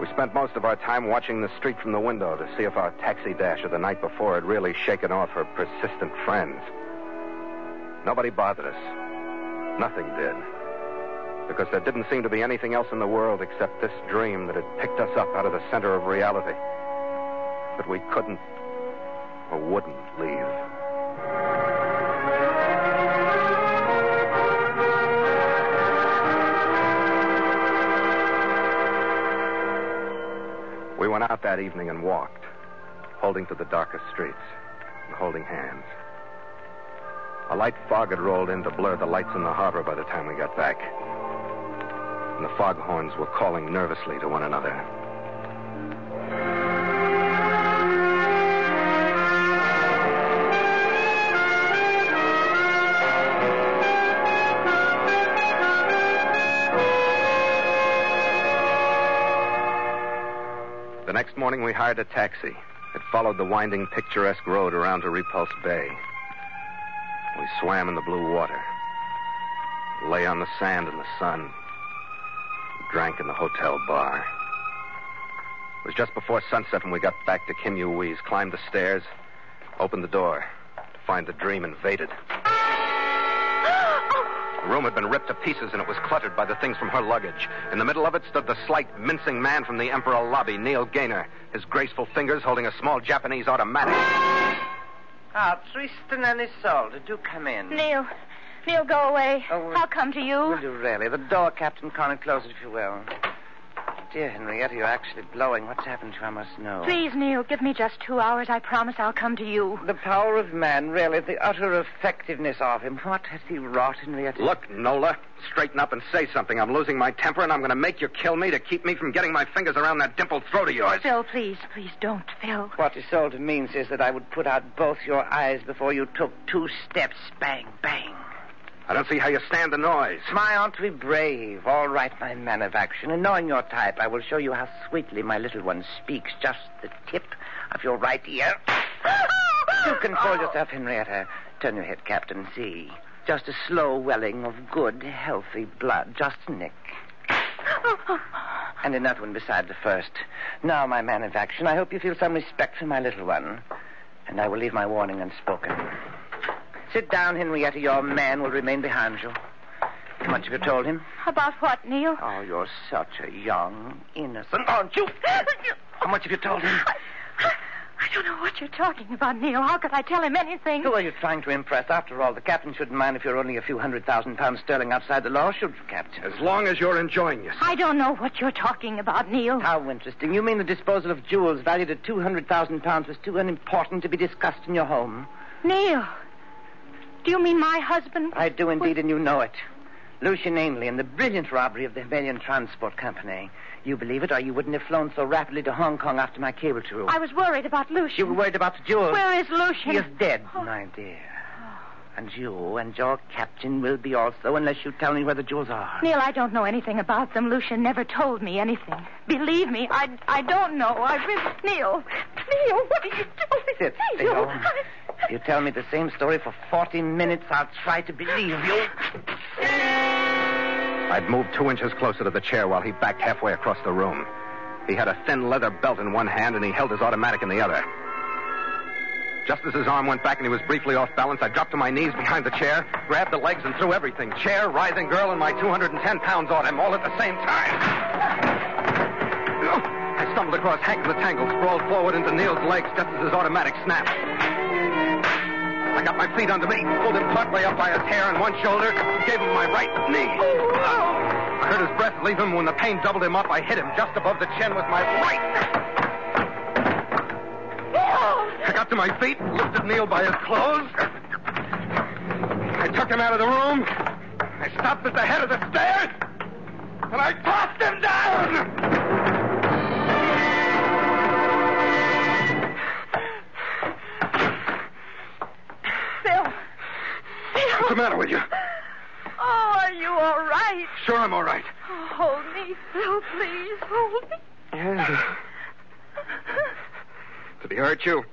We spent most of our time watching the street from the window to see if our taxi dash of the night before had really shaken off her persistent friends. Nobody bothered us. Nothing did. Because there didn't seem to be anything else in the world except this dream that had picked us up out of the center of reality. That we couldn't or wouldn't leave. We went out that evening and walked, holding to the darkest streets and holding hands. A light fog had rolled in to blur the lights in the harbor by the time we got back. And the foghorns were calling nervously to one another. The next morning, we hired a taxi. It followed the winding, picturesque road around to Repulse Bay. We swam in the blue water, lay on the sand in the sun, drank in the hotel bar. It was just before sunset when we got back to Kim Yui's, climbed the stairs, opened the door to find the dream invaded. The room had been ripped to pieces and it was cluttered by the things from her luggage. In the middle of it stood the slight, mincing man from the Emperor lobby, Neil Gaynor, his graceful fingers holding a small Japanese automatic. Ah, Tristan and Isolde, do come in. Neil. Neil, go away. Oh, I'll come to you. Will you really? The door, Captain Connor, close it if you will. Dear Henrietta, you're actually blowing. What's happened to you? I must know. Please, Neil, give me just two hours. I promise I'll come to you. The power of man, really, the utter effectiveness of him. What has he wrought, Henrietta? Look, Nola, straighten up and say something. I'm losing my temper and I'm going to make you kill me to keep me from getting my fingers around that dimpled throat of yours. Phil, please, please don't, Phil. What Isolde means is that I would put out both your eyes before you took two steps. Bang, bang. I don't see how you stand the noise. My aunt be brave. All right, my man of action. And knowing your type, I will show you how sweetly my little one speaks. Just the tip of your right ear. you control yourself, Henrietta. Turn your head, Captain. See. Just a slow welling of good, healthy blood. Just a nick. And another one beside the first. Now, my man of action, I hope you feel some respect for my little one. And I will leave my warning unspoken. Sit down, Henrietta. Your man will remain behind you. How much have you told him? About what, Neil? Oh, you're such a young, innocent, aren't you? How much have you told him? I don't know what you're talking about, Neil. How could I tell him anything? Who are you trying to impress? After all, the captain shouldn't mind if you're only a few hundred thousand pounds sterling outside the law, should you, Captain? As long as you're enjoying yourself. I don't know what you're talking about, Neil. How interesting. You mean the disposal of jewels valued at two hundred thousand pounds was too unimportant to be discussed in your home? Neil. Do you mean my husband? I do indeed, and you know it. Lucian Ainley and the brilliant robbery of the Himalayan Transport Company. You believe it, or you wouldn't have flown so rapidly to Hong Kong after my cable to you. I was worried about Lucian. You were worried about the jewels. Where is Lucian? He is dead, oh. my dear. And you and your captain will be also, unless you tell me where the jewels are. Neil, I don't know anything about them. Lucian never told me anything. Believe me, I, I don't know. I really... Neil, Neil, what are you doing? Sit Neil, still. I- you tell me the same story for 40 minutes, I'll try to believe you. I'd moved two inches closer to the chair while he backed halfway across the room. He had a thin leather belt in one hand and he held his automatic in the other. Just as his arm went back and he was briefly off balance, I dropped to my knees behind the chair, grabbed the legs, and threw everything chair, writhing girl, and my 210 pounds on him, all at the same time. Oh, I stumbled across Hank in the tangle, sprawled forward into Neil's legs just as his automatic snapped. I got my feet under me, pulled him partway up by his hair on one shoulder, gave him my right knee. I heard his breath leave him when the pain doubled him up. I hit him just above the chin with my right. I got to my feet, lifted Neil by his clothes. I took him out of the room. I stopped at the head of the stairs, and I tossed him down. What's the matter with you? Oh, are you all right? Sure, I'm all right. Oh, hold me, Phil, please. Hold me. Did he hurt you?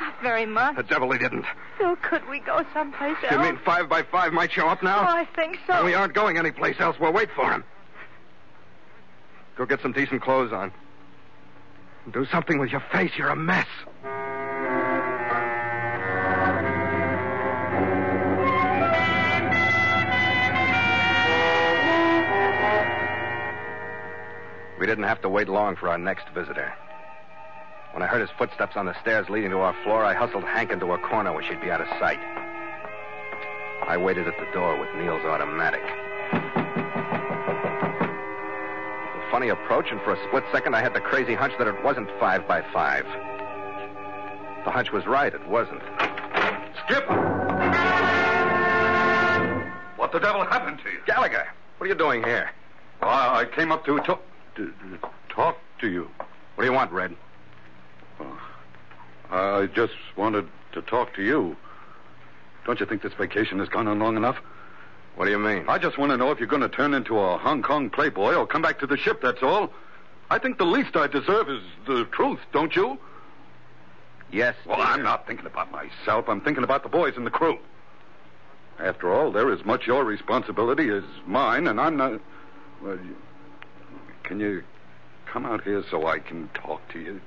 Not very much. The devil he didn't. Phil, could we go someplace else? You mean five by five might show up Oh, now? I think so. We aren't going anyplace else. We'll wait for him. Go get some decent clothes on. Do something with your face. You're a mess. We didn't have to wait long for our next visitor. When I heard his footsteps on the stairs leading to our floor, I hustled Hank into a corner where she'd be out of sight. I waited at the door with Neil's automatic. A funny approach, and for a split second, I had the crazy hunch that it wasn't five by five. The hunch was right, it wasn't. Skip! What the devil happened to you? Gallagher, what are you doing here? I, I came up to talk to, talk to you. What do you want, Red? I just wanted to talk to you. Don't you think this vacation has gone on long enough? What do you mean? I just want to know if you're going to turn into a Hong Kong playboy or come back to the ship, that's all. I think the least I deserve is the truth, don't you? Yes. Well, dear. I'm not thinking about myself. I'm thinking about the boys and the crew. After all, they're as much your responsibility as mine, and I'm not. Well, you- can you come out here so I can talk to you?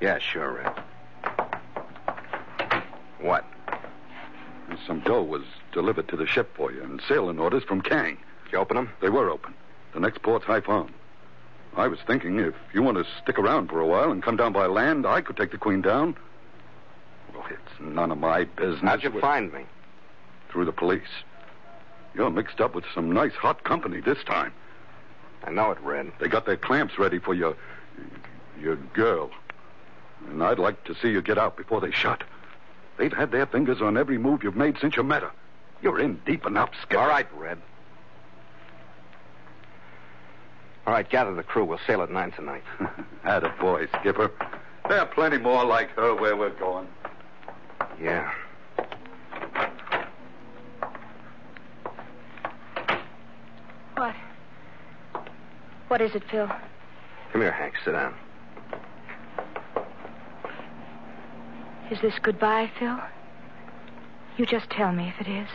Yeah, sure, Red. What? some dough was delivered to the ship for you and sailing orders from Kang. Did you open them? They were open. The next port's Haiphong. I was thinking if you want to stick around for a while and come down by land, I could take the Queen down. Well, it's none of my business. How'd you find me? Through the police. You're mixed up with some nice hot company this time. I know it, Red. They got their clamps ready for your your girl. And I'd like to see you get out before they shut. They've had their fingers on every move you've made since you met her. You're in deep enough, Skipper. All right, Red. All right, gather the crew. We'll sail at nine tonight. Atta boy, Skipper. There are plenty more like her where we're going. Yeah. What? What is it, Phil? Come here, Hank. Sit down. Is this goodbye, Phil? You just tell me if it is.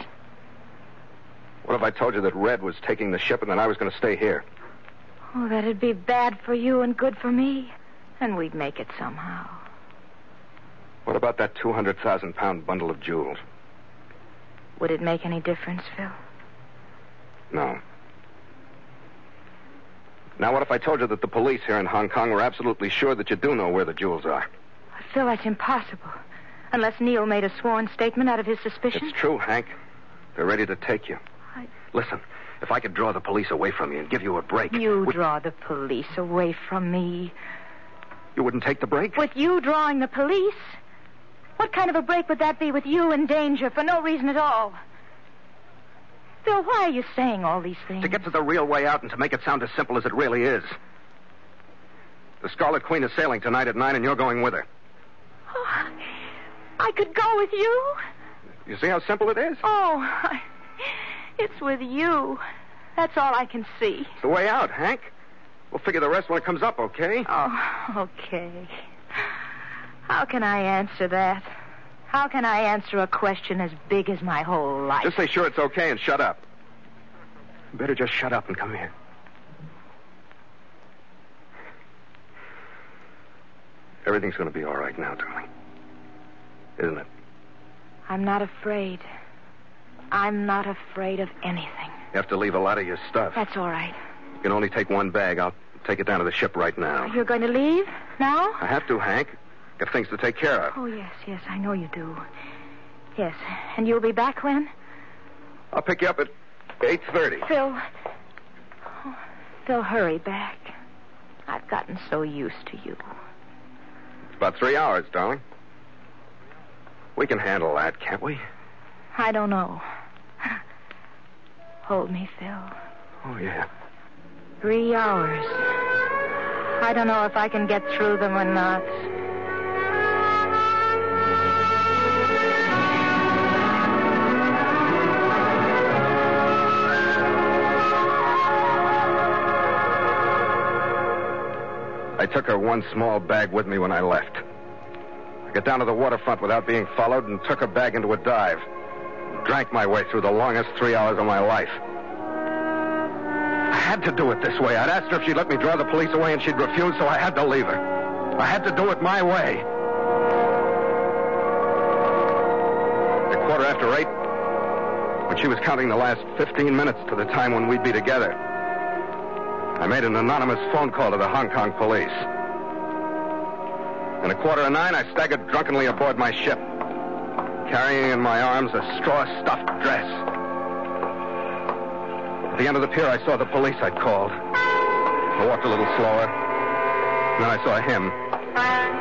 What if I told you that Red was taking the ship and that I was going to stay here? Oh, that'd be bad for you and good for me. And we'd make it somehow. What about that 200,000 pound bundle of jewels? Would it make any difference, Phil? No. Now, what if I told you that the police here in Hong Kong were absolutely sure that you do know where the jewels are? Phil, that's impossible. Unless Neil made a sworn statement out of his suspicion. It's true, Hank. They're ready to take you. I- Listen, if I could draw the police away from you and give you a break, You would- draw the police away from me. you wouldn't take the break? With you drawing the police? What kind of a break would that be with you in danger for no reason at all? Phil, why are you saying all these things? To get to the real way out and to make it sound as simple as it really is. The Scarlet Queen is sailing tonight at nine, and you're going with her. Oh, I could go with you. You see how simple it is? Oh, I, it's with you. That's all I can see. It's the way out, Hank. We'll figure the rest when it comes up, okay? Oh, okay. How can I answer that? How can I answer a question as big as my whole life? Just say sure it's okay and shut up. You better just shut up and come here. Everything's going to be all right now, darling. Isn't it? I'm not afraid. I'm not afraid of anything. You have to leave a lot of your stuff. That's all right. You can only take one bag. I'll take it down to the ship right now. You're going to leave now? I have to, Hank. Got things to take care of. Oh, yes, yes, I know you do. Yes. And you'll be back when? I'll pick you up at 8.30. Phil. Oh, Phil, hurry back. I've gotten so used to you. It's about three hours, darling. We can handle that, can't we? I don't know. Hold me, Phil. Oh, yeah. Three hours. I don't know if I can get through them or not. I took her one small bag with me when I left. I got down to the waterfront without being followed and took her bag into a dive. Drank my way through the longest three hours of my life. I had to do it this way. I'd asked her if she'd let me draw the police away, and she'd refused, so I had to leave her. I had to do it my way. At quarter after eight, when she was counting the last 15 minutes to the time when we'd be together, I made an anonymous phone call to the Hong Kong police. And at quarter to nine, I staggered drunkenly aboard my ship, carrying in my arms a straw-stuffed dress. At the end of the pier, I saw the police I'd called. I walked a little slower. Then I saw him,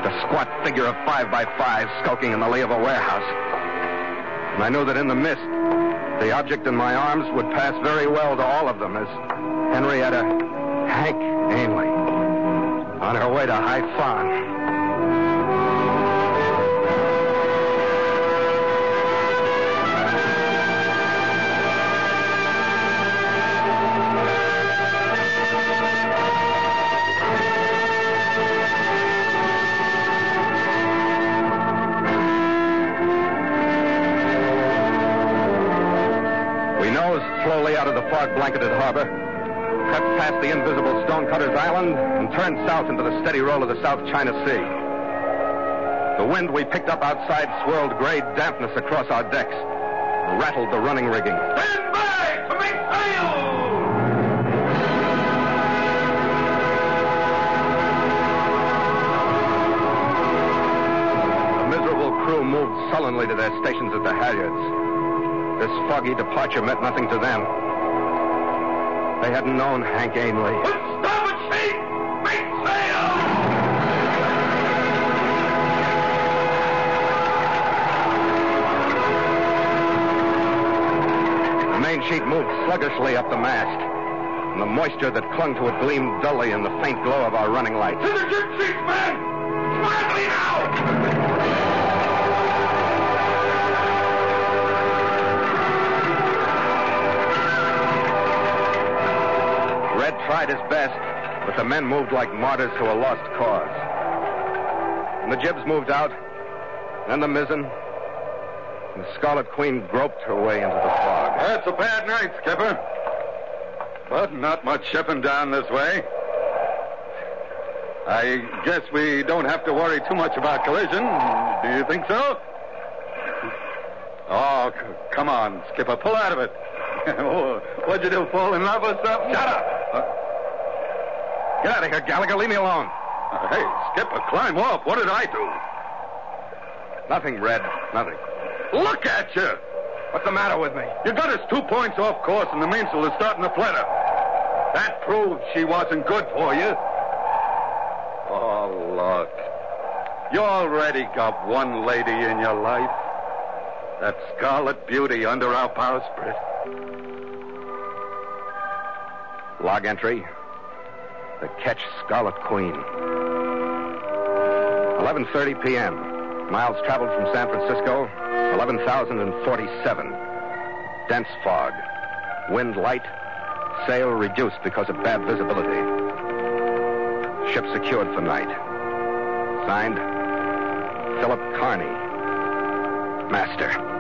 the squat figure of five by five, skulking in the lee of a warehouse. And I knew that in the mist, the object in my arms would pass very well to all of them as Henrietta Hank Ainley on her way to Haiphong. Slowly out of the fog-blanketed harbor, cut past the invisible Stonecutter's Island, and turned south into the steady roll of the South China Sea. The wind we picked up outside swirled gray dampness across our decks. and rattled the running rigging. Stand by to make sail! The miserable crew moved sullenly to their stations at the halyards. This foggy departure meant nothing to them. They hadn't known Hank Ainley. Starboard sheet! Make sail! The main sheet moved sluggishly up the mast, and the moisture that clung to it gleamed dully in the faint glow of our running lights. To the jib sheet, men! Smartly now! Tried his best, but the men moved like martyrs to a lost cause. And the jibs moved out, then the mizzen, and the Scarlet Queen groped her way into the fog. That's a bad night, Skipper. But not much shipping down this way. I guess we don't have to worry too much about collision. Do you think so? Oh, c- come on, Skipper. Pull out of it. Oh, What'd you do, fall in love or something? Shut up! Get out of here, Gallagher. Leave me alone. Uh, hey, Skipper, climb off. What did I do? Nothing, Red. Nothing. Look at you! What's the matter with me? You got us two points off course, and the mainsail is starting to flutter. That proves she wasn't good for you. Oh, look. You already got one lady in your life. That Scarlet Beauty under our bowsprit. Log entry. The ketch Scarlet Queen. 11:30 p.m. Miles traveled from San Francisco, 11,047. Dense fog. Wind light. Sail reduced because of bad visibility. Ship secured for night. Signed, Philip Carney, Master.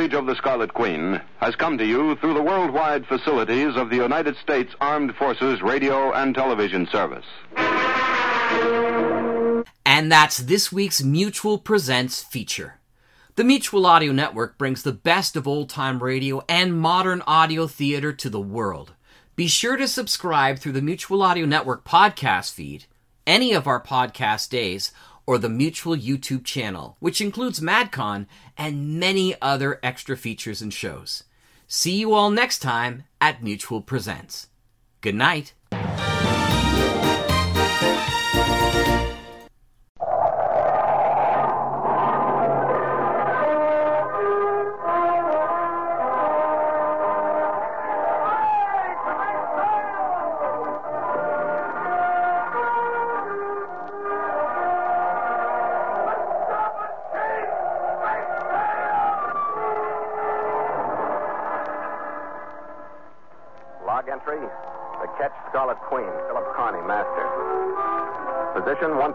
Voyage of the Scarlet Queen has come to you through the worldwide facilities of the United States Armed Forces Radio and Television Service. And that's this week's Mutual Presents feature. The Mutual Audio Network brings the best of old time radio and modern audio theater to the world. Be sure to subscribe through the Mutual Audio Network podcast feed, any of our podcast days, or the Mutual YouTube channel, which includes MadCon and many other extra features and shows. See you all next time at Mutual Presents. Good night.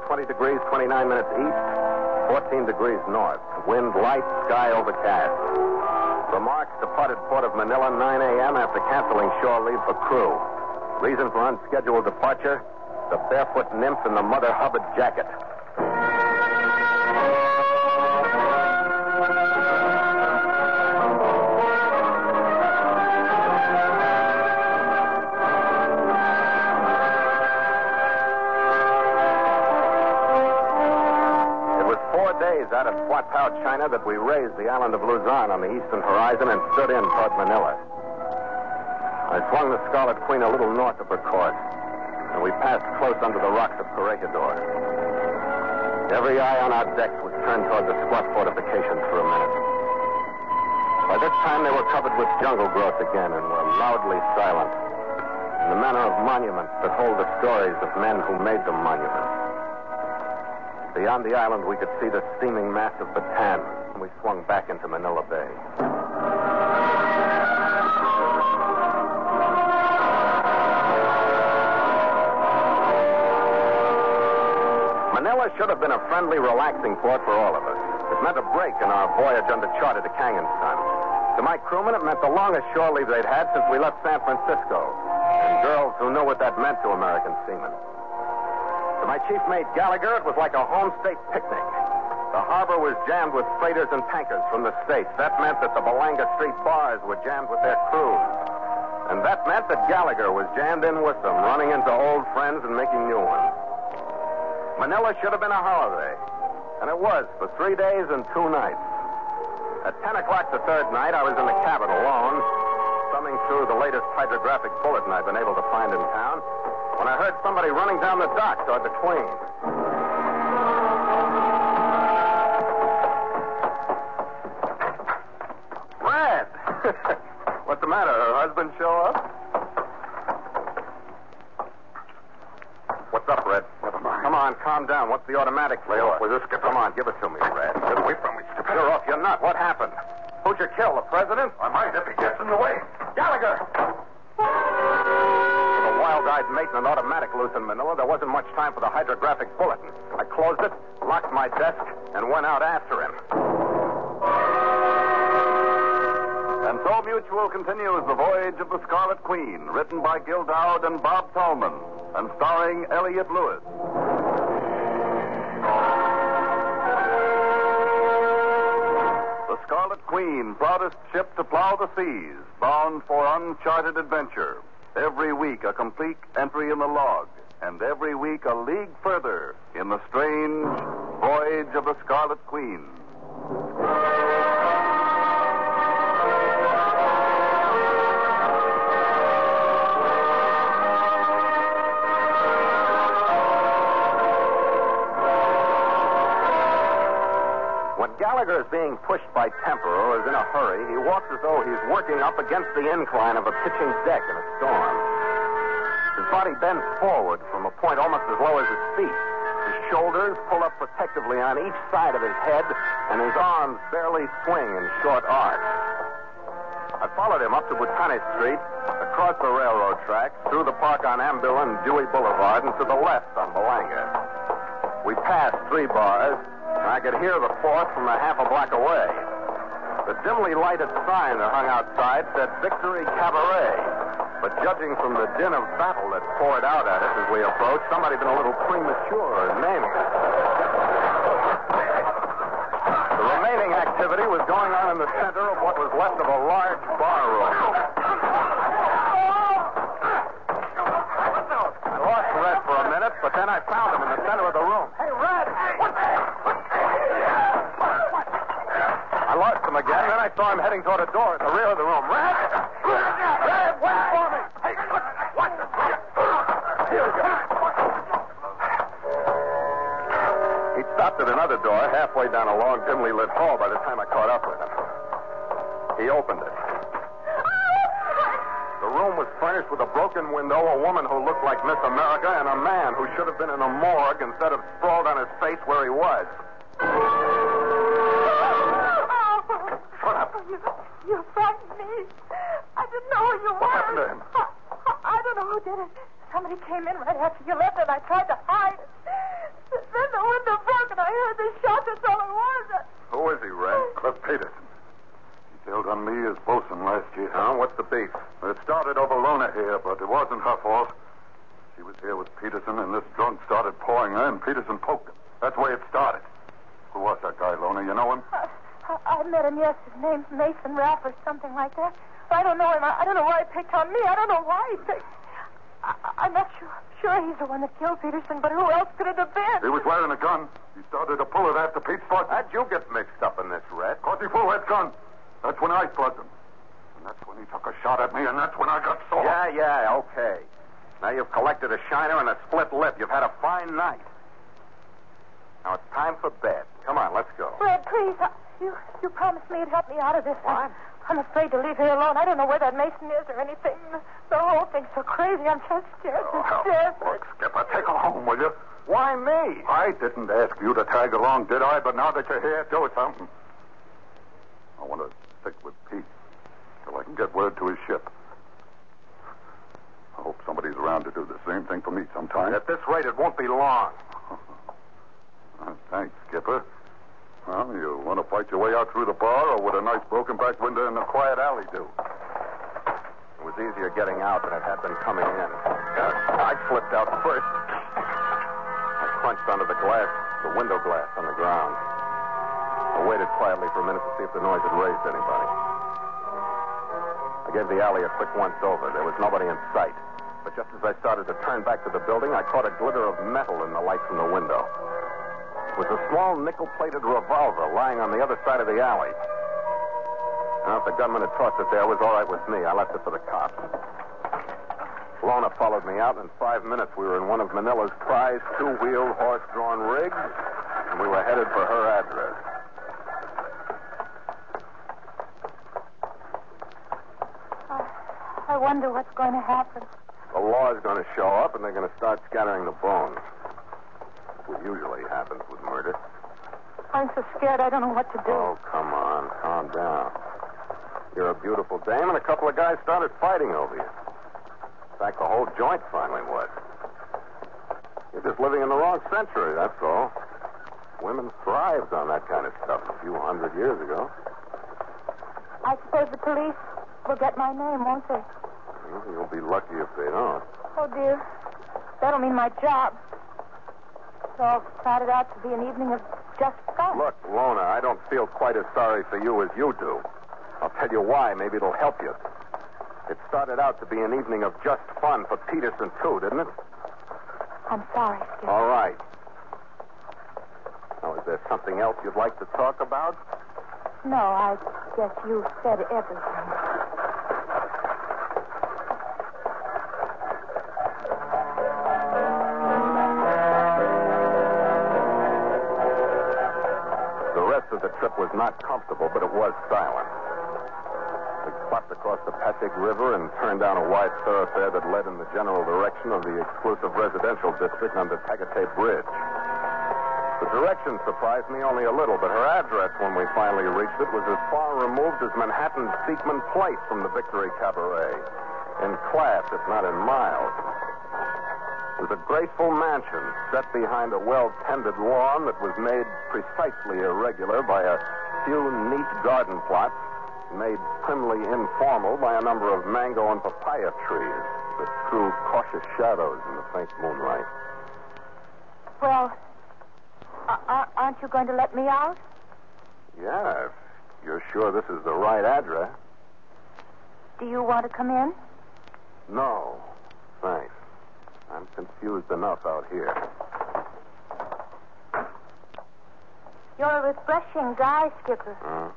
20 degrees, 29 minutes east, 14 degrees north. Wind light, sky overcast. The Mark departed port of Manila 9 a.m. after canceling shore leave for crew. Reason for unscheduled departure? The barefoot nymph in the Mother Hubbard jacket. China, that we raised the island of Luzon on the eastern horizon and stood in toward Manila. I swung the Scarlet Queen a little north of her course, and we passed close under the rocks of Corregidor. Every eye on our decks was turned toward the squat fortifications for a minute. By this time, they were covered with jungle growth again and were loudly silent, in the manner of monuments that hold the stories of men who made them monuments. Beyond the island, we could see the steaming mass of Bataan, and we swung back into Manila Bay. Manila should have been a friendly, relaxing port for all of us. It meant a break in our voyage under charter to Kangenstein. To my crewmen, it meant the longest shore leave they'd had since we left San Francisco. and girls who knew what that meant to American seamen. To my chief mate Gallagher, it was like a home state picnic. The harbor was jammed with freighters and tankers from the States. That meant that the Balanga Street bars were jammed with their crews. And that meant that Gallagher was jammed in with them, running into old friends and making new ones. Manila should have been a holiday. And it was for three days and two nights. At 10 o'clock the third night, I was in the cabin alone, thumbing through the latest hydrographic bulletin I've been able to find in town, when I heard somebody running down the dock toward the Queen. Red! What's the matter? Her husband show up? What's up, Red? Never mind. Come on, the automatic? Lay off with this. Come on, give it to me, Brad. Get away from me, Skipper. You're off. You're not. What happened? Who'd you kill? The president? I might if he gets in the way. Gallagher! With a wild-eyed mate and an automatic loose in Manila, there wasn't much time for the hydrographic bulletin. I closed it, locked my desk, and went out after him. And so Mutual continues The Voyage of the Scarlet Queen, written by Gil Doud and Bob Tallman, and starring Elliott Lewis. Queen, proudest ship to plow the seas, bound for uncharted adventure. Every week a complete entry in the log, and every week a league further in the strange voyage of the Scarlet Queen. Gallagher is being pushed by temper or is in a hurry, he walks as though he's working up against the incline of a pitching deck in a storm. His body bends forward from a point almost as low as his feet. His shoulders pull up protectively on each side of his head, and his arms barely swing in short arcs. I followed him up to Butane Street, across the railroad tracks, through the park on Ambil and Dewey Boulevard, and to the left on Balanga. We passed three bars, I could hear the fourth from a half a block away. The dimly lighted sign that hung outside said Victory Cabaret. But judging from the din of battle that poured out at us as we approached, somebody had been a little premature in naming it. The remaining activity was going on in the center of what was left of a large bar room. I lost Red for a minute, but then I found him in the center of the room. Hey, Red! I lost him again, then I saw him heading toward a door at the rear of the room. Red! Red, wait for me! Hey, what? Here we go. He stopped at another door halfway down a long, dimly lit hall by the time I caught up with him. He opened it. The room was furnished with a broken window, a woman who looked like Miss America, and a man who should have been in a morgue instead of sprawled on his face where he was. Shut up. You, you frightened me. I didn't know who you were. What happened to him? I, I don't know who did it. Somebody came in right after you left, and I tried to hide. Then the window broke, and I heard the shot. That's all it was. Who is he, Red? Cliff Peterson. He sailed on me as bosun last year. Huh? What's the beef? It started over Lona here, but it wasn't her fault. She was here with Peterson, and this drunk started pawing her, and Peterson poked him. That's the way it started. Who was that guy, Lona? You know him? I, I, I met him, yes. His name's Mason Raff or something like that. I don't know him. I, I don't know why he picked on me. I don't know why he picked. I, I'm not sure. Sure, he's the one that killed Peterson, but who else could it have been? He was wearing a gun. He started to pull it after Pete plugged him. How'd you get mixed up in this, Red? Cause he pulled that gun. That's when I plugged him. And that's when he took a shot at me, and that's when I got sore. Yeah, yeah, okay. Now you've and a split lip. You've had a fine night. Now it's time for bed. Come on, let's go. Fred, please. I, you you promised me you'd help me out of this. What? I'm afraid to leave here alone. I don't know where that Mason is or anything. The whole thing's so crazy. I'm just scared Oh, death. Look, Skipper, take her home, will you? Why me? I didn't ask you to tag along, did I? But now that you're here, do something. I want to stick with Pete till I can get word to his ship. I hope somebody's around to do the same thing for me sometime. At this rate, it won't be long. Uh, thanks, Skipper. Well, you want to fight your way out through the bar, or would a nice broken back window in a quiet alley do? It was easier getting out than it had been coming in. I slipped out first. I crunched under the glass, the window glass on the ground. I waited quietly for a minute to see if the noise had raised anybody. I gave the alley a quick once over. There was nobody in sight. Just as I started to turn back to the building, I caught a glitter of metal in the light from the window. It was a small nickel-plated revolver lying on the other side of the alley. Now, if the gunman had tossed it there, it was all right with me. I left it for the cops. Lona followed me out, and in five minutes we were in one of Manila's prized two-wheeled horse-drawn rigs, and we were headed for her address. Oh, I wonder what's going to happen. The law is going to show up, and they're going to start scattering the bones. What usually happens with murder. I'm so scared I don't know what to do. Oh, come on. Calm down. You're a beautiful dame, and a couple of guys started fighting over you. In fact, the whole joint finally was. You're just living in the wrong century, that's all. Women thrived on that kind of stuff a few hundred years ago. I suppose the police will get my name, won't they? Well, you'll be lucky if they don't. Oh, dear. That'll mean my job. It all started out to be an evening of just fun. Look, Lona, I don't feel quite as sorry for you as you do. I'll tell you why. Maybe it'll help you. It started out to be an evening of just fun for Peterson, too, didn't it? I'm sorry, Skip. All right. Now, is there something else you'd like to talk about? No, I guess you said everything. Not comfortable, but it was silent. We swept across the Pasig River and turned down a wide thoroughfare that led in the general direction of the exclusive residential district under Tagate Bridge. The direction surprised me only a little, but her address when we finally reached it was as far removed as Manhattan's Beekman Place from the Victory Cabaret. In class, if not in miles. It was a graceful mansion set behind a well-tended lawn that was made precisely irregular by a few neat garden plots made primly informal by a number of mango and papaya trees that threw cautious shadows in the faint moonlight. Well, uh, aren't you going to let me out? Yeah, if you're sure this is the right address. Do you want to come in? No, thanks. I'm confused enough out here. You're a refreshing guy, Skipper. Uh,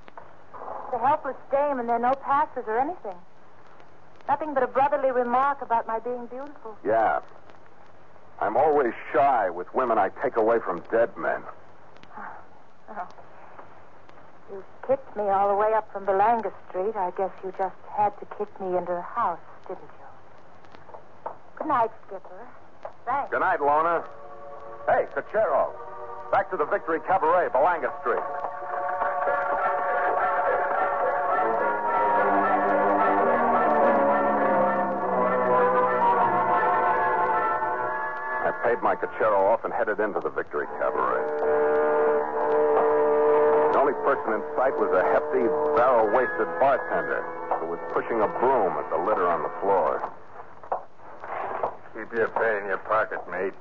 The helpless dame, and there are no passes or anything. Nothing but a brotherly remark about my being beautiful. yeah. I'm always shy with women I take away from dead men. Oh. You kicked me all the way up from Belanger Street. I guess you just had to kick me into the house, didn't you? Good night, Skipper. Thanks. Good night, Lona. Hey, Cochero. Back to the Victory Cabaret, Belanga Street. I paid my Cochero off and headed into the Victory Cabaret. The only person in sight was a hefty, barrel-waisted bartender who was pushing a broom at the litter on the floor. Keep your pay in your pocket, mate.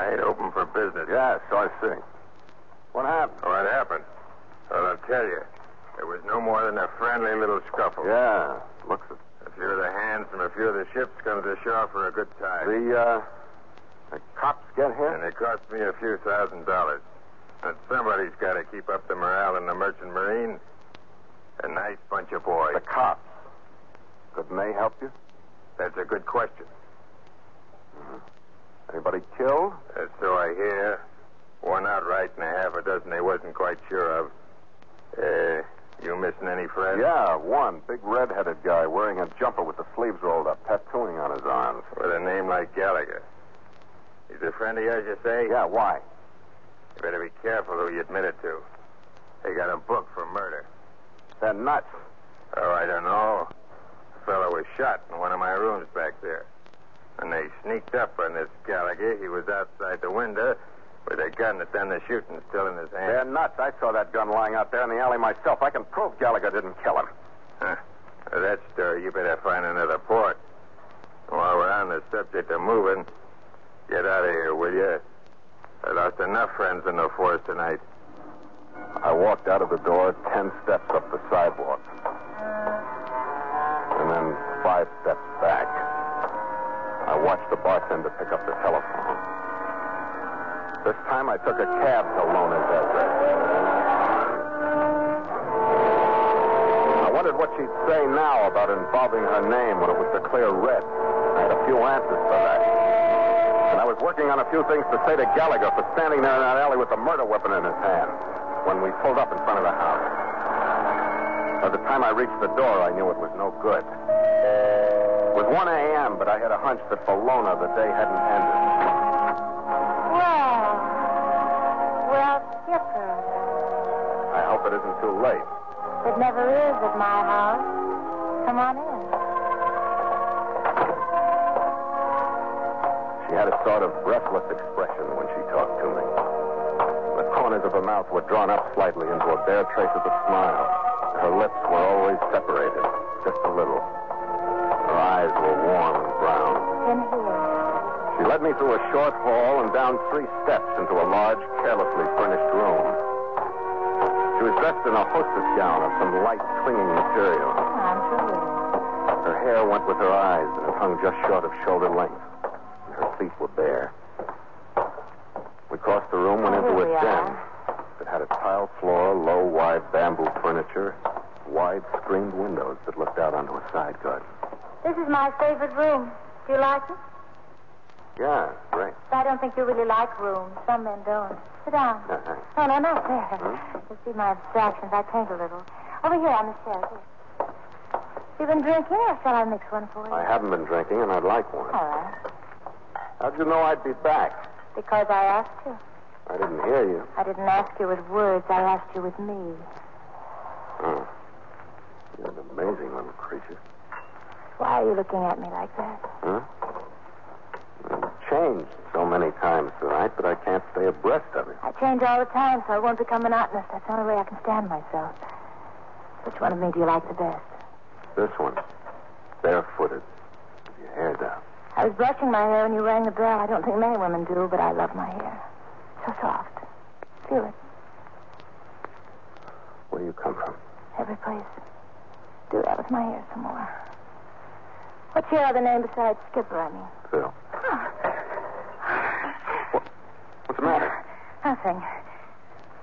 I ain't open for business. Yeah, so I see. What happened? What happened? Well, I'll tell you. It was no more than a friendly little scuffle. Yeah, looks it. A few of the hands from a few of the ships come to shore for a good time. The, uh, the cops get here? And it cost me a few thousand dollars. But somebody's got to keep up the morale in the merchant marine. A nice bunch of boys. The cops. Couldn't they help you? That's a good question. Anybody killed? That's so I hear. One outright and a half a dozen they wasn't quite sure of. Uh, you missing any friends? Yeah, one. Big red-headed guy wearing a jumper with the sleeves rolled up, tattooing on his arms. With a name like Gallagher. He's a friend of yours, you say? Yeah, why? You better be careful who you admit it to. They got him booked for murder. They're nuts. Oh, I don't know. The fellow was shot in one of my rooms back there. And they sneaked up on this Gallagher. He was outside the window with a gun that done the shooting still in his hand. They're nuts. I saw that gun lying out there in the alley myself. I can prove Gallagher didn't kill him. Huh. For that story, you better find another port. While we're on the subject of moving, get out of here, will you? I lost enough friends in the force tonight. I walked out of the door ten steps up the sidewalk. And then five steps watched the bartender pick up the telephone. This time I took a cab to Lona's address. I wondered what she'd say now about involving her name when it was the clear red. I had a few answers for that. And I was working on a few things to say to Gallagher for standing there in that alley with the murder weapon in his hand when we pulled up in front of the house. By the time I reached the door, I knew it was no good. It was 1 a.m., but I had a hunch that for Lona the day hadn't ended. Well, well, Skipper. I hope it isn't too late. It never is at my house. Come on in. She had a sort of breathless expression when she talked to me. The corners of her mouth were drawn up slightly into a bare trace of a smile. Her lips were always separated, just a little. Her eyes were warm and brown. In here. She led me through a short hall and down three steps into a large, carelessly furnished room. She was dressed in a hostess gown of some light, clinging material. I'm sure. Her hair went with her eyes, and it hung just short of shoulder length. And her feet were bare. We crossed the room, went Oh, into we a den. are. It had a tile floor, low, wide bamboo furniture, wide screened windows that looked out onto a side garden. This is my favorite room. Do you like it? Yeah, great. I don't think you really like rooms. Some men don't. Sit down. Uh, thanks. No, no, not there. Hmm? You see my abstractions. I paint a little. Over here on the shelf. You been drinking, or shall I mix one for you? I haven't been drinking, and I'd like one. All right. How'd you know I'd be back? Because I asked you. I didn't hear you. I didn't ask you with words. I asked you with me. Oh. You're an amazing little creature. Why are you looking at me like that? Huh? You've changed so many times tonight that I can't stay abreast of it. I change all the time, so I won't become monotonous. That's the only way I can stand myself. Which one of me do you like the best? This one, barefooted, with your hair down. I was brushing my hair when you rang the bell. I don't think many women do, but I love my hair. So soft. Feel it. Where do you come from? Every place. Do that with my hair some more. What's your other name besides Skipper, I mean? Phil. Oh. What's the matter? Nothing.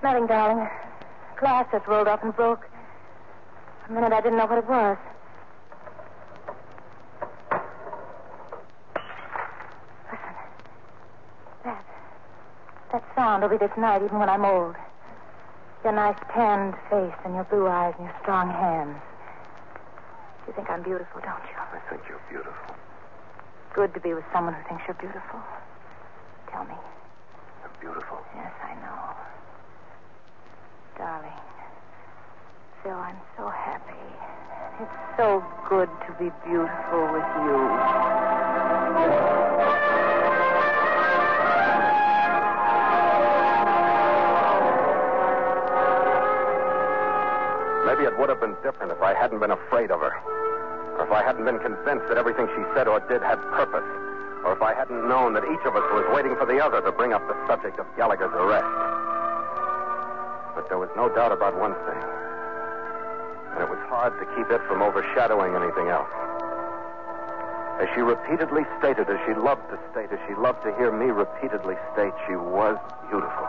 Nothing, darling. Glass just rolled off and broke. For a minute, I didn't know what it was. Listen. That. That sound will be this night, even when I'm old. Your nice tanned face and your blue eyes and your strong hands. You think I'm beautiful, don't you? I think you're beautiful. Good to be with someone who thinks you're beautiful. Tell me. You're beautiful. Yes, I know. Darling. Phil, I'm so happy. It's so good to be beautiful with you. Maybe it would have been different if I hadn't been afraid of her. Or if I hadn't been convinced that everything she said or did had purpose. Or if I hadn't known that each of us was waiting for the other to bring up the subject of Gallagher's arrest. But there was no doubt about one thing. And it was hard to keep it from overshadowing anything else. As she repeatedly stated, as she loved to state, as she loved to hear me repeatedly state, she was beautiful.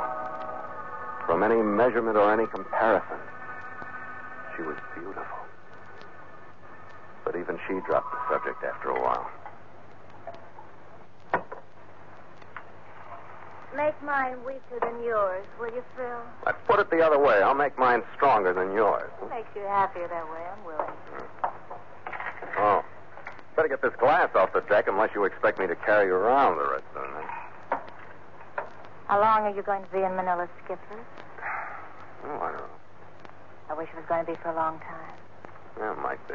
From any measurement or any comparison, she was beautiful. But even she dropped the subject after a while. Make mine weaker than yours, will you, Phil? Let's put it the other way. I'll make mine stronger than yours. It Makes you happier that way. I'm willing. Hmm. Oh. Better get this glass off the deck unless you expect me to carry you around the rest of the night. How long are you going to be in Manila, Skipper? Oh, I don't know. I wish it was going to be for a long time. Yeah, it might be.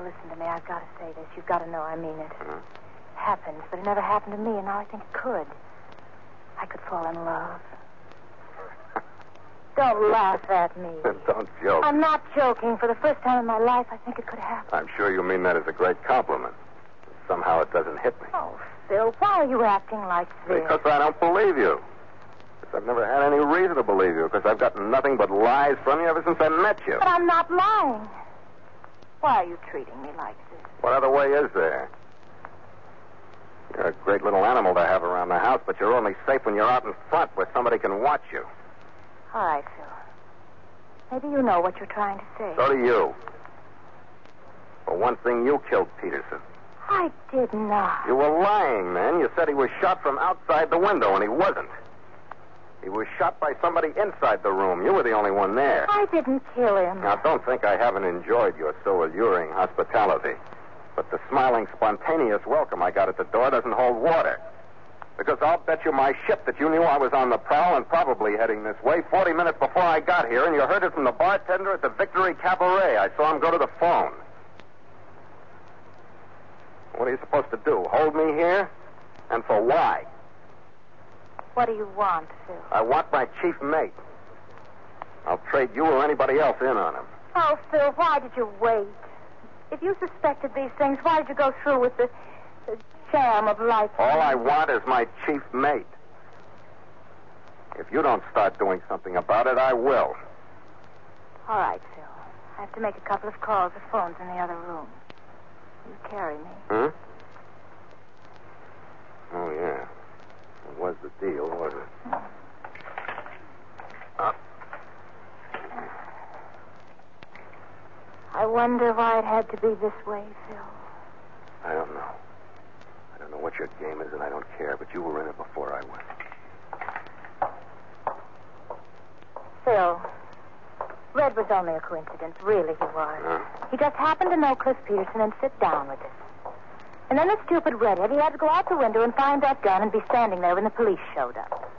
Listen to me. I've got to say this. You've got to know I mean it. Mhm. Happens, but it never happened to me, and now I think it could. I could fall in love. Don't laugh at me. don't joke. I'm not joking. For the first time in my life, I think it could happen. I'm sure you mean that as a great compliment. somehow it doesn't hit me. Oh, Phil, why are you acting like this? Because I don't believe you. Because I've never had any reason to believe you. Because I've gotten nothing but lies from you ever since I met you. But I'm not lying. Why are you treating me like this? What other way is there? You're a great little animal to have around the house, but you're only safe when you're out in front where somebody can watch you. All right, Phil. Maybe you know what you're trying to say. So do you. For one thing, you killed Peterson. I did not. You were lying, man. You said he was shot from outside the window, and he wasn't. He was shot by somebody inside the room. You were the only one there. I didn't kill him. Now, don't think I haven't enjoyed your so alluring hospitality. But the smiling, spontaneous welcome I got at the door doesn't hold water. Because I'll bet you my ship that you knew I was on the prowl and probably heading this way 40 minutes before I got here, and you heard it from the bartender at the Victory Cabaret. I saw him go to the phone. What are you supposed to do? Hold me here? And for why? What do you want, Phil? I want my chief mate. I'll trade you or anybody else in on him. Oh, Phil, why did you wait? If you suspected these things, why did you go through with the, the sham of life? All I want is my chief mate. If you don't start doing something about it, I will. All right, Phil. I have to make a couple of calls. The phone's in the other room. You carry me. Hmm? Oh, yeah. Was the deal, was it? Uh, I wonder why it had to be this way, Phil. I don't know. I don't know what your game is, and I don't care, but you were in it before I went. Phil, Red was only a coincidence. Really, he was. Huh? He just happened to know Cliff Peterson and sit down with us. And then the stupid redhead, he had to go out the window and find that gun and be standing there when the police showed up.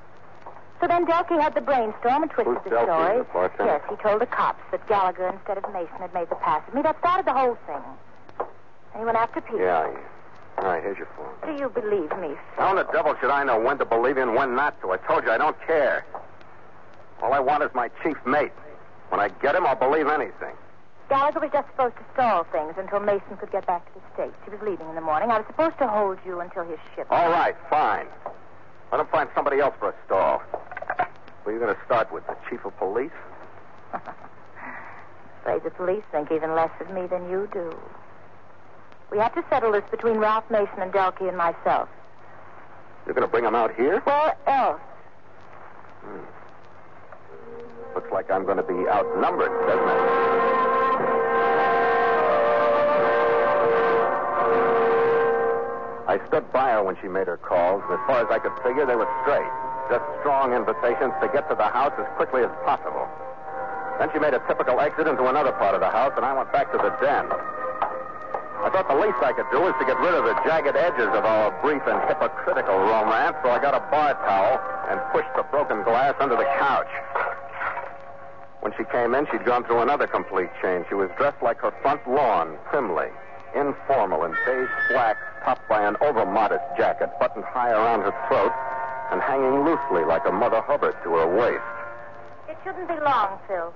So then Delkey had the brainstorm and twisted Who's the Delkey, story. the bartender? Yes, he told the cops that Gallagher instead of Mason had made the pass at me. That started the whole thing. And he went after Peter. Yeah, yeah. All right, here's your phone. Do you believe me, Phil? How in the devil should I know when to believe you and when not to? I told you I don't care. All I want is my chief mate. When I get him, I'll believe anything. Gallagher was just supposed to stall things until Mason could get back to the States. He was leaving in the morning. I was supposed to hold you until his ship. All right, fine. Let him find somebody else for a stall. Who are you going to start with? The chief of police? Afraid the police think even less of me than you do. We have to settle this between Ralph Mason and Delkey and myself. You're going to bring him out here? Where else? Hmm. Looks like I'm going to be outnumbered, doesn't it? I stood by her when she made her calls. And as far as I could figure, they were straight. Just strong invitations to get to the house as quickly as possible. Then she made a typical exit into another part of the house, and I went back to the den. I thought the least I could do was to get rid of the jagged edges of our brief and hypocritical romance, so I got a bar towel and pushed the broken glass under the couch. When she came in, she'd gone through another complete change. She was dressed like her front lawn, primly, informal in beige slacks, topped by an overmodest jacket buttoned high around her throat and hanging loosely like a Mother Hubbard to her waist. It shouldn't be long, Phil.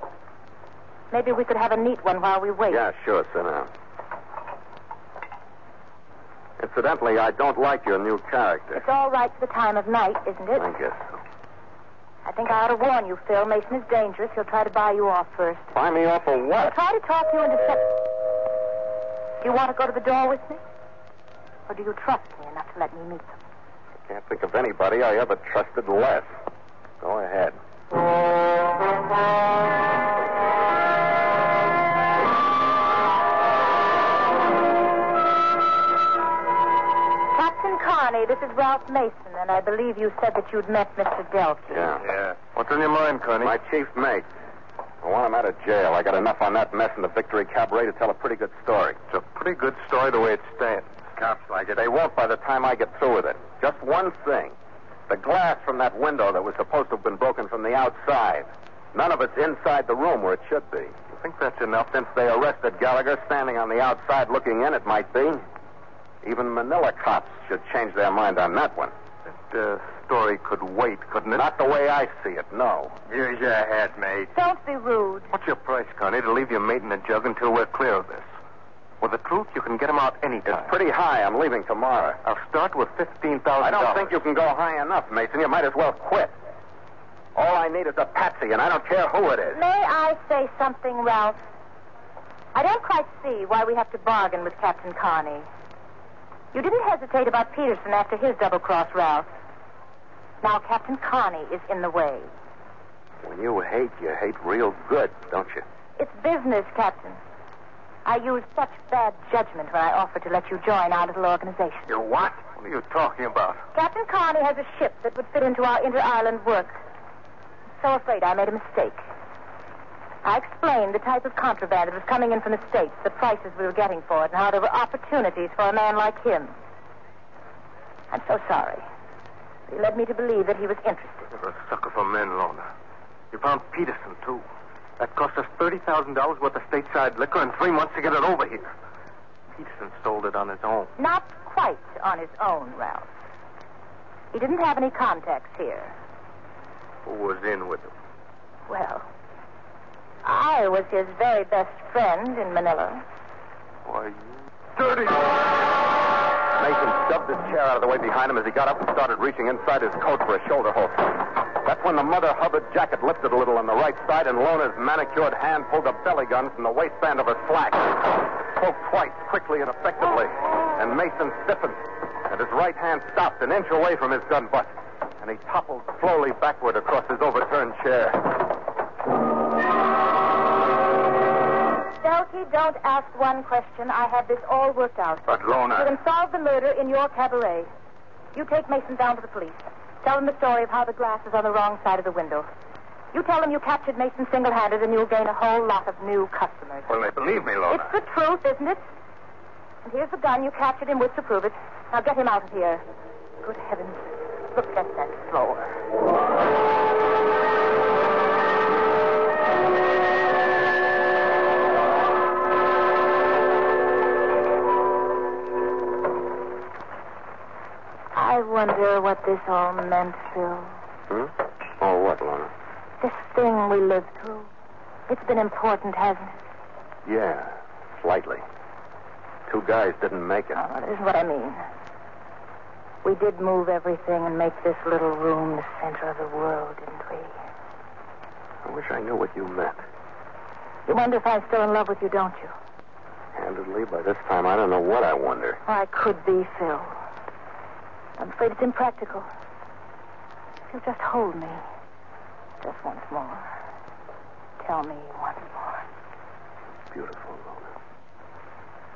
Maybe we could have a neat one while we wait. Yeah, sure, sit down. Incidentally, I don't like your new character. It's all right for the time of night, isn't it? I guess so. I think I ought to warn you, Phil. Mason is dangerous. He'll try to buy you off first. Buy me off for He'll what? try to talk you into. Do you want to go to the door with me? Or do you trust me enough to let me meet them? I can't think of anybody I ever trusted less. Go ahead. Captain Carney, this is Ralph Mason, and I believe you said that you'd met Mr. Delkey. Yeah. Yeah. What's on your mind, Connie? My chief mate. I want him out of jail. I got enough on that mess in the Victory Cabaret to tell a pretty good story. It's a pretty good story the way it stands. Cops like it. They won't by the time I get through with it. Just one thing. The glass from that window that was supposed to have been broken from the outside. None of it's inside the room where it should be. You think that's enough? Since they arrested Gallagher standing on the outside looking in, it might be. Even Manila cops should change their mind on that one. That uh, story could wait, couldn't it? Not the way I see it, no. Here's your hat, mate. Don't be rude. What's your price, Connie, to leave your mate in the jug until we're clear of this? With the truth, you can get him out anytime. It's pretty high. I'm leaving tomorrow. I'll start with fifteen thousand. I don't think you can go high enough, Mason. You might as well quit. All I need is a patsy, and I don't care who it is. May I say something, Ralph? I don't quite see why we have to bargain with Captain Carney. You didn't hesitate about Peterson after his double cross, Ralph. Now Captain Carney is in the way. When you hate, you hate real good, don't you? It's business, Captain. I used such bad judgment when I offered to let you join our little organization. You what? What are you talking about? Captain Carney has a ship that would fit into our inter-island work. I'm So afraid I made a mistake. I explained the type of contraband that was coming in from the States, the prices we were getting for it, and how there were opportunities for a man like him. I'm so sorry. He led me to believe that he was interested. You're a sucker for men, Lorna. You found Peterson, too. That cost us $30,000 worth of stateside liquor and three months to get it over here. Peterson sold it on his own. Not quite on his own, Ralph. He didn't have any contacts here. Who was in with him? Well, I was his very best friend in Manila. Why, you dirty... Mason shoved his chair out of the way behind him as he got up and started reaching inside his coat for a shoulder holster. That's when the Mother Hubbard jacket lifted a little on the right side, and Lona's manicured hand pulled a belly gun from the waistband of her slack. Spoke twice, quickly and effectively, and Mason stiffened, and his right hand stopped an inch away from his gun butt, and he toppled slowly backward across his overturned chair. Delty, don't ask one question. I have this all worked out. But, You can solve the murder in your cabaret. You take Mason down to the police. Tell them the story of how the glass is on the wrong side of the window. You tell them you captured Mason single-handed, and you'll gain a whole lot of new customers. Well, they believe me, Lona. It's the truth, isn't it? And here's the gun you captured him with to prove it. Now get him out of here. Good heavens. Look at that floor. I wonder what this all meant, Phil. Hmm? Oh, what, Lona? This thing we lived through. It's been important, hasn't it? Yeah, slightly. Two guys didn't make it. Oh, this is what I mean. We did move everything and make this little room the center of the world, didn't we? I wish I knew what you meant. You wonder if I'm still in love with you, don't you? Candidly, by this time, I don't know what I wonder. I could be, Phil. I'm afraid it's impractical. If you'll just hold me. Just once more. Tell me once more. Beautiful, Lola.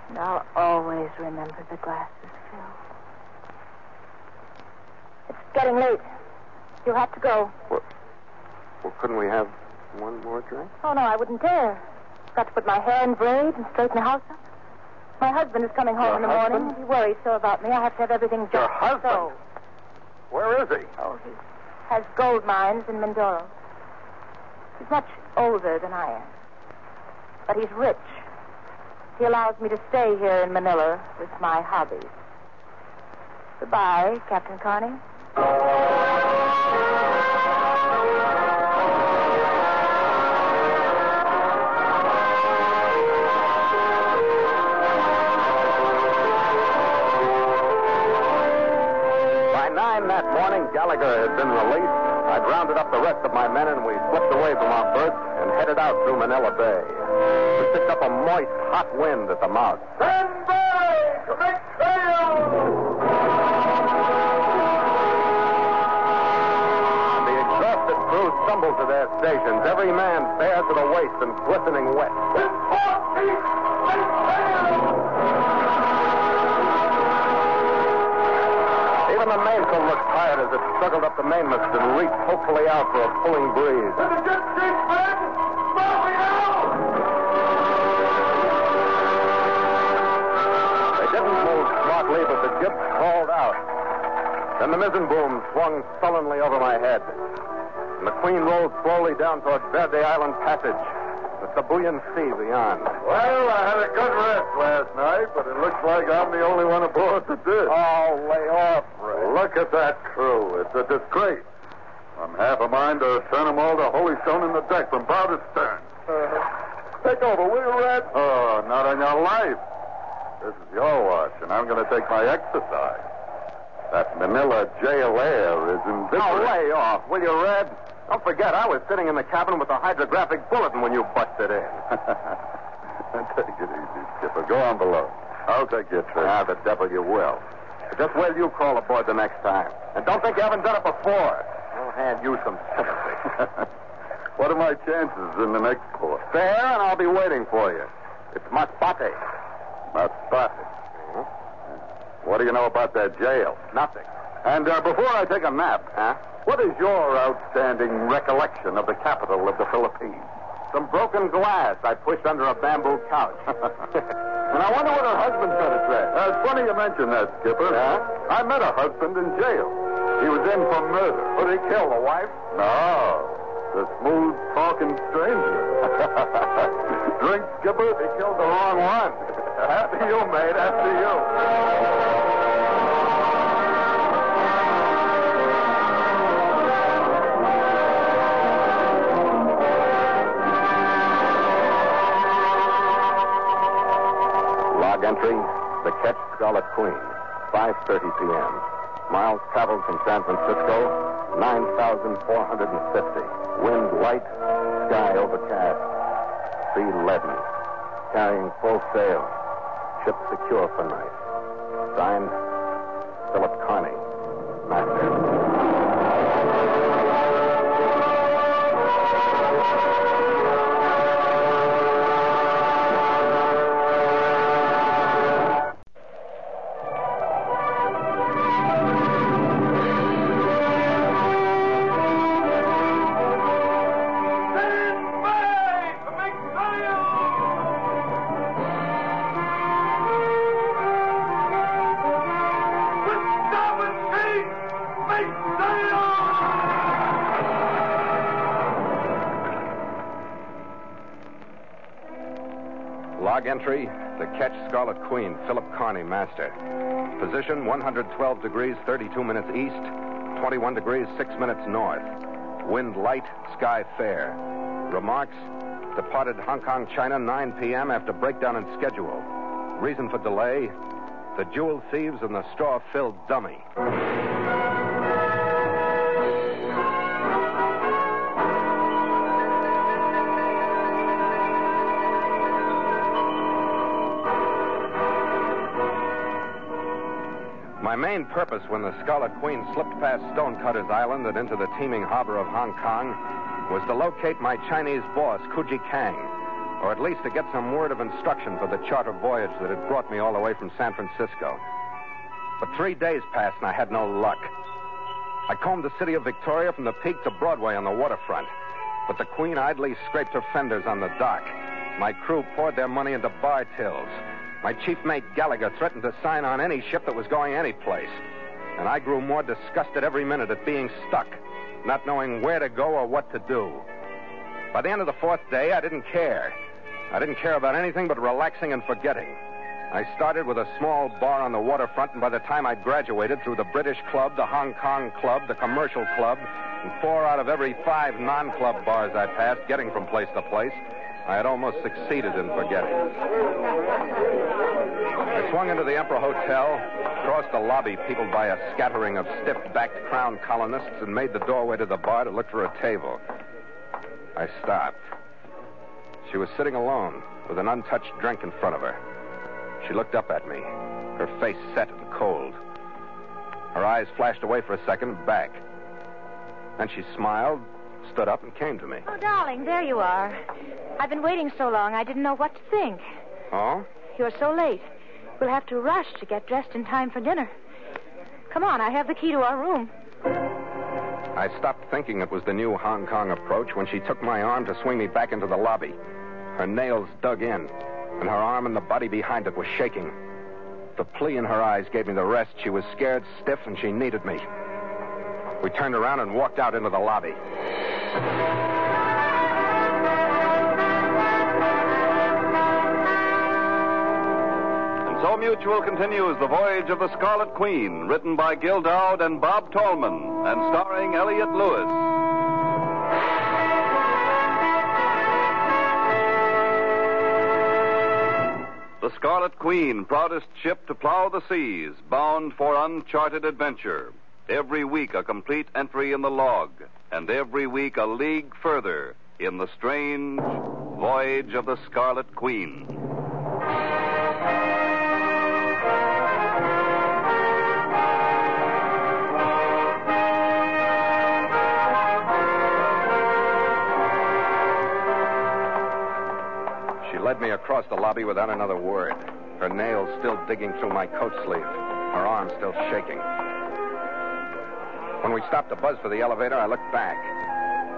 And I'll always remember the glasses, Phil. It's getting late. You'll have to go. Well, couldn't we have one more drink? Oh, no, I wouldn't dare. Got to put my hair in braid and straighten the house up. My husband is coming home Your in the husband? morning. He worries so about me. I have to have everything just Your husband? so. Where is he? Oh, he has gold mines in Mindoro. He's much older than I am. But he's rich. He allows me to stay here in Manila with my hobbies. Goodbye, Captain Carney. The rest of my men, and we slipped away from our berths and headed out through Manila Bay. We picked up a moist, hot wind at the mouth. Stand by! To make sail! The exhausted crew stumbled to their stations, every man bare to the waist and glistening wet. In struggled up the mainmast and reached hopefully out for a pulling breeze. To the good street, men! They didn't move smartly, but the jib crawled out. Then the mizzen boom swung sullenly over my head. And the Queen rolled slowly down toward Verde Island Passage, with the Sibuyan Sea beyond. Well, I had a good rest last night, but it looks like I'm the only one aboard that did. Oh, lay off. Look at that crew. It's a disgrace. I'm half a mind to turn them all to holystoning the deck from bow to stern. Take over, will you, Red? Oh, not on your life. This is your watch, and I'm going to take my exercise. That Manila jail air is invisible. Oh, lay off, will you, Red? Don't forget, I was sitting in the cabin with the hydrographic bulletin when you busted in. Take it easy, Skipper. Go on below. I'll take your trick. Ah, the devil you will. Just wait till you crawl aboard the next time. And don't think you haven't done it before. I'll hand you some sympathy. what are my chances in the next port? Fair, and I'll be waiting for you. It's Masbate. Masbate. What do you know about that jail? Nothing. And uh, before I take a nap, Huh? what is your outstanding recollection of the capital of the Philippines? Some broken glass I pushed under a bamboo couch. And I wonder what her husband's going to say. Uh, it's funny you mention that, Skipper. Yeah? I met a husband in jail. He was in for murder. Did he kill the wife? No, the smooth talking stranger. Drink, Skipper. He killed the wrong one. after you, mate. After you. Entry: The Ketch Scarlet Queen, 5:30 p.m. Miles traveled from San Francisco, 9,450. Wind light, sky overcast, sea leaden. Carrying full sail. Ship secure for night. Signed, Philip Carney, Master. Log entry The ketch Scarlet Queen, Philip Carney, Master. Position 112 degrees 32 minutes east, 21 degrees 6 minutes north. Wind light, sky fair. Remarks Departed Hong Kong, China, 9 p.m. after breakdown in schedule. Reason for delay The jewel thieves and the straw filled dummy. Main purpose when the Scarlet Queen slipped past Stonecutters Island and into the teeming harbor of Hong Kong was to locate my Chinese boss, Kuji Kang, or at least to get some word of instruction for the charter voyage that had brought me all the way from San Francisco. But three days passed and I had no luck. I combed the city of Victoria from the peak to Broadway on the waterfront, but the Queen idly scraped her fenders on the dock. My crew poured their money into bar tills. My chief mate Gallagher threatened to sign on any ship that was going any place. And I grew more disgusted every minute at being stuck, not knowing where to go or what to do. By the end of the fourth day, I didn't care. I didn't care about anything but relaxing and forgetting. I started with a small bar on the waterfront, and by the time I'd graduated through the British Club, the Hong Kong Club, the Commercial Club, and four out of every five non club bars I passed, getting from place to place, I had almost succeeded in forgetting. I swung into the Emperor Hotel, crossed the lobby peopled by a scattering of stiff backed crown colonists, and made the doorway to the bar to look for a table. I stopped. She was sitting alone with an untouched drink in front of her. She looked up at me, her face set and cold. Her eyes flashed away for a second back. Then she smiled, stood up, and came to me. Oh, darling, there you are. I've been waiting so long, I didn't know what to think. Oh? You're so late. We'll have to rush to get dressed in time for dinner. Come on, I have the key to our room. I stopped thinking it was the new Hong Kong approach when she took my arm to swing me back into the lobby. Her nails dug in, and her arm and the body behind it was shaking. The plea in her eyes gave me the rest. She was scared, stiff, and she needed me. We turned around and walked out into the lobby. And so Mutual continues The Voyage of the Scarlet Queen, written by Gil Doud and Bob Tallman, and starring Elliott Lewis. The Scarlet Queen, proudest ship to plow the seas, bound for uncharted adventure. Every week a complete entry in the log, and every week a league further in the strange voyage of the Scarlet Queen. She led me across the lobby without another word, her nails still digging through my coat sleeve, her arm still shaking. When we stopped to buzz for the elevator, I looked back.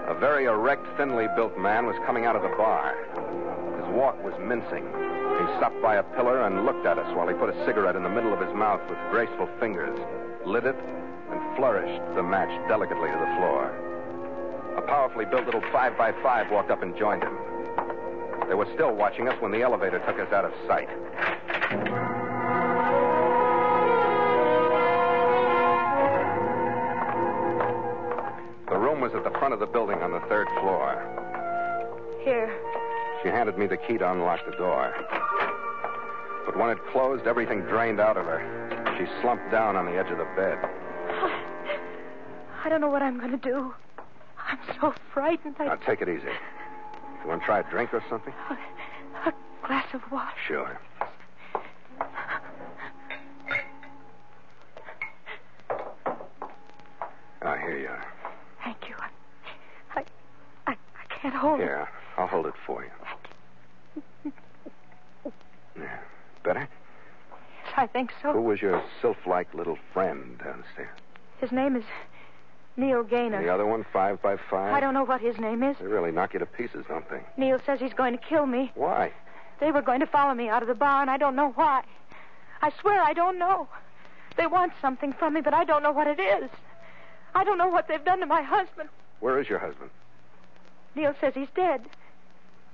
A very erect, thinly built man was coming out of the bar. His walk was mincing. He stopped by a pillar and looked at us while he put a cigarette in the middle of his mouth with graceful fingers, lit it, and flourished the match delicately to the floor. A powerfully built little five by five walked up and joined him. They were still watching us when the elevator took us out of sight. Handed me the key to unlock the door. But when it closed, everything drained out of her. She slumped down on the edge of the bed. I don't know what I'm going to do. I'm so frightened. I... Now, take it easy. You want to try a drink or something? A glass of water. Sure. Ah, here you are. Thank you. I, I, I, I can't hold it. Here, I'll hold it for you. Yeah. Better? Yes, I think so. Who was your sylph-like little friend downstairs? His name is Neil Gaynor. The other one, five by five? I don't know what his name is. They really knock you to pieces, don't they? Neil says he's going to kill me. Why? They were going to follow me out of the bar, and I don't know why. I swear I don't know. They want something from me, but I don't know what it is. I don't know what they've done to my husband. Where is your husband? Neil says he's dead.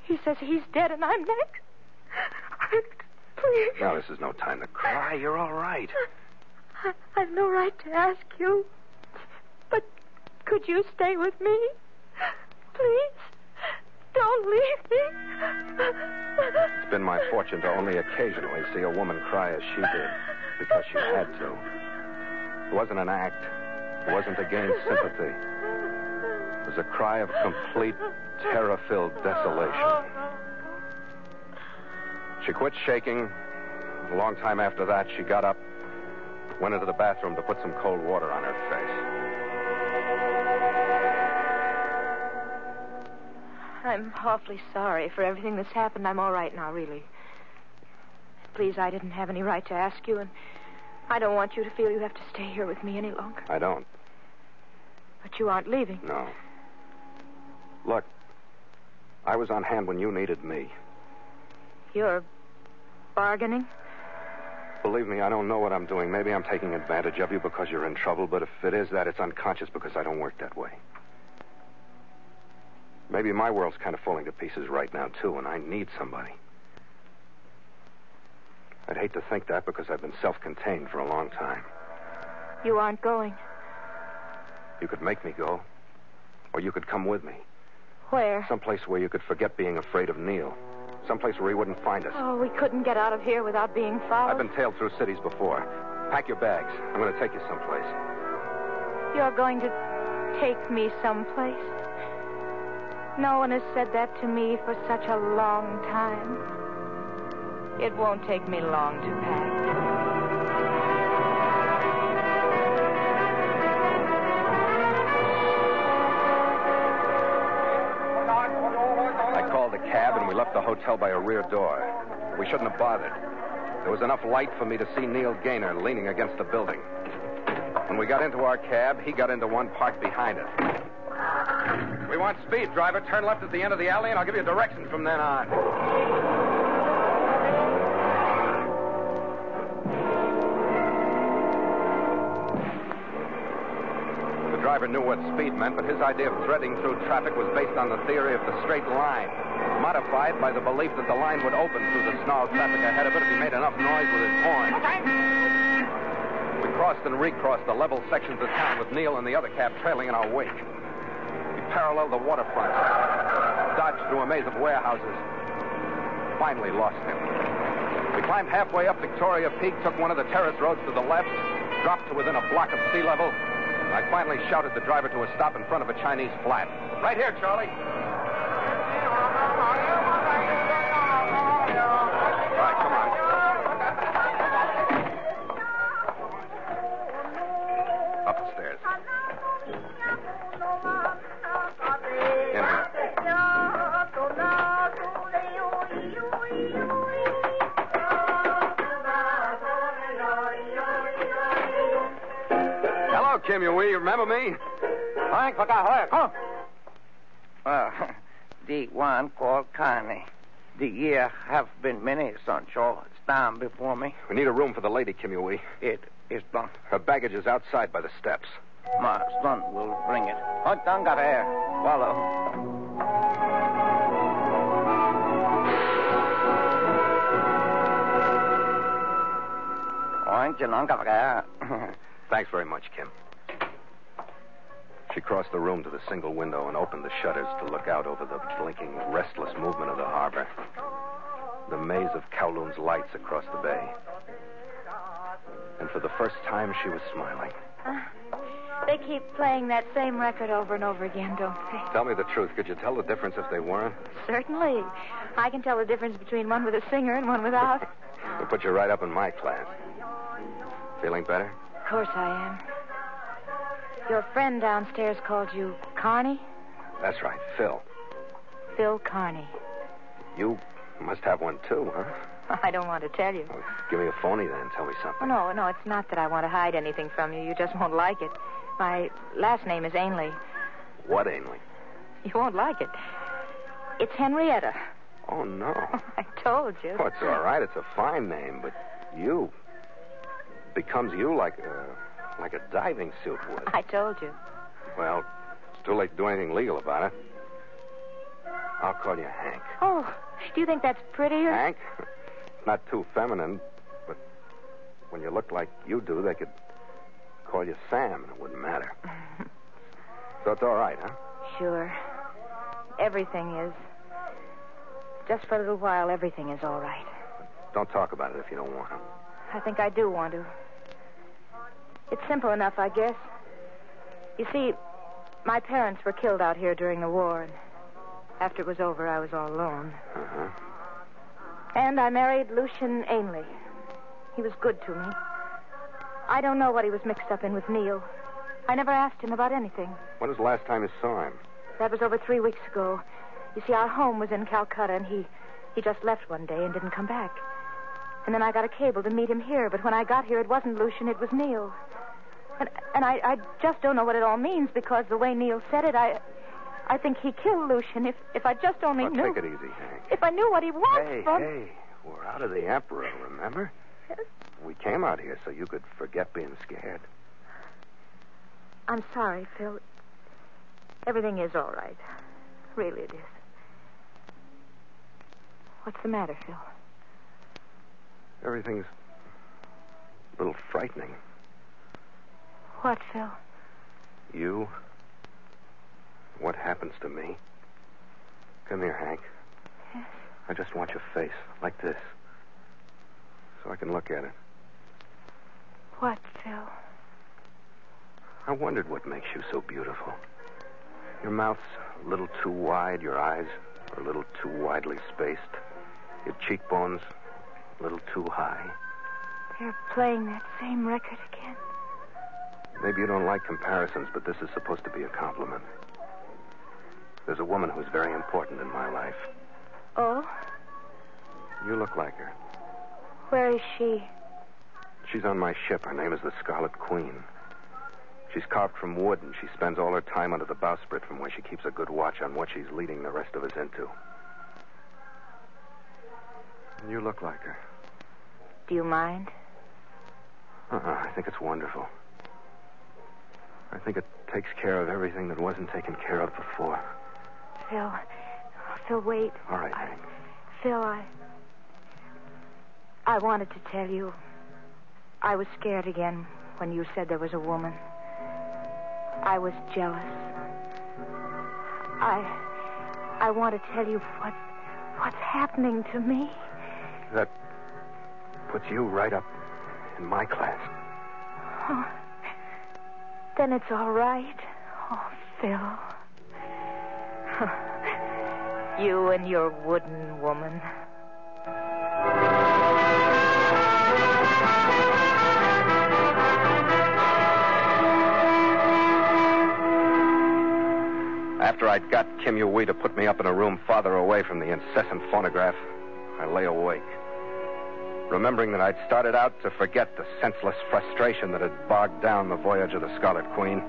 He says he's dead, and I'm next. Please. Now, this is no time to cry. You're all right. I, I've no right to ask you. But could you stay with me? Please. Don't leave me. It's been my fortune to only occasionally see a woman cry as she did because she had to. It wasn't an act. It wasn't to gain sympathy. It was a cry of complete, terror-filled desolation. She quit shaking. A long time after that, she got up, went into the bathroom to put some cold water on her face. I'm awfully sorry for everything that's happened. I'm all right now, really. Please, I didn't have any right to ask you, and I don't want you to feel you have to stay here with me any longer. I don't. But you aren't leaving. No. Look, I was on hand when you needed me. You're bargaining? Believe me, I don't know what I'm doing. Maybe I'm taking advantage of you because you're in trouble, but if it is that, it's unconscious because I don't work that way. Maybe my world's kind of falling to pieces right now, too, and I need somebody. I'd hate to think that because I've been self contained for a long time. You aren't going. You could make me go, or you could come with me. Where? Someplace where you could forget being afraid of Neil. Someplace where he wouldn't find us. Oh, we couldn't get out of here without being followed. I've been tailed through cities before. Pack your bags. I'm going to take you someplace. You're going to take me someplace? No one has said that to me for such a long time. It won't take me long to pack. Hotel by a rear door. We shouldn't have bothered. There was enough light for me to see Neil Gaynor leaning against the building. When we got into our cab, he got into one parked behind us. We want speed, driver. Turn left at the end of the alley, and I'll give you directions from then on. The driver knew what speed meant, but his idea of threading through traffic was based on the theory of the straight line, modified by the belief that the line would open through the snarled traffic ahead of it if he made enough noise with his horn. We crossed and recrossed the level sections of town with Neil and the other cab trailing in our wake. We paralleled the waterfront, dodged through a maze of warehouses, finally lost him. We Climbed halfway up Victoria Peak, took one of the terrace roads to the left, dropped to within a block of sea level. and I finally shouted the driver to a stop in front of a Chinese flat. Right here, Charlie. All right, come on. Up the stairs. In here. Hello, Kim. You remember me? Frank, what the Come. Well, the one called Carney. The year have been many, Sancho. It's down before me. We need a room for the lady, Kim Yui. It is done. Her baggage is outside by the steps. My son will bring it. Don't got air. Follow. Ôi, chị nói gặp kìa. Thanks very much, Kim. She crossed the room to the single window and opened the shutters to look out over the blinking, restless movement of the harbor. The maze of Kowloon's lights across the bay. And for the first time, she was smiling. Ah, they keep playing that same record over and over again, don't they? Tell me the truth. Could you tell the difference if they weren't? Certainly. I can tell the difference between one with a singer and one without. We'll put you right up in my class. Feeling better? Of course I am. Your friend downstairs called you Carney? That's right, Phil. Phil Carney. You must have one too, huh? I don't want to tell you. Well, give me a phony then. Tell me something. No, no, it's not that I want to hide anything from you. You just won't like it. My last name is Ainley. What, Ainley? You won't like it. It's Henrietta. Oh, no. I told you. Oh, it's all right. It's a fine name, but you becomes you like a like a diving suit would. I told you. Well, it's too late to do anything legal about it. I'll call you Hank. Oh, do you think that's prettier? Hank? Not too feminine, but when you look like you do, they could call you Sam, and it wouldn't matter. so it's all right, huh? Sure. Everything is. Just for a little while, everything is all right. Don't talk about it if you don't want to. I think I do want to. It's simple enough, I guess. You see, my parents were killed out here during the war, and after it was over, I was all alone. Uh-huh. And I married Lucian Ainley. He was good to me. I don't know what he was mixed up in with Neil. I never asked him about anything. When was the last time you saw him? That was over three weeks ago. You see, our home was in Calcutta, and he, he just left one day and didn't come back. And then I got a cable to meet him here, but when I got here, it wasn't Lucian, it was Neil. And, and I, I just don't know what it all means because the way Neil said it, I, I think he killed Lucian. If, if I just only Well, knew. take it easy, Hank. If I knew what he was Hey, from. hey, we're out of the Emperor, remember? Yes. We came out here so you could forget being scared. I'm sorry, Phil. Everything is all right. Really, it is. What's the matter, Phil? Everything's a little frightening. What, Phil? You? What happens to me? Come here, Hank. Yes. I just want your face, like this, so I can look at it. What, Phil? I wondered what makes you so beautiful. Your mouth's a little too wide, your eyes are a little too widely spaced, your cheekbones a little too high. They're playing that same record again. Maybe you don't like comparisons, but this is supposed to be a compliment. There's a woman who's very important in my life. Oh? You look like her. Where is she? She's on my ship. Her name is the Scarlet Queen. She's carved from wood, and she spends all her time under the bowsprit from where she keeps a good watch on what she's leading the rest of us into. You look like her. Do you mind? Uh-uh. I think it's wonderful. I think it takes care of everything that wasn't taken care of before. Phil. Oh, Phil, wait. All right, Hank. Phil, I. I wanted to tell you. I was scared again when you said there was a woman. I was jealous. I. I want to tell you what. what's happening to me. That puts you right up in my class. Oh, then it's all right. Oh, Phil. you and your wooden woman. After I'd got Kim Yui to put me up in a room farther away from the incessant phonograph, I lay awake. Remembering that I'd started out to forget the senseless frustration that had bogged down the voyage of the Scarlet Queen,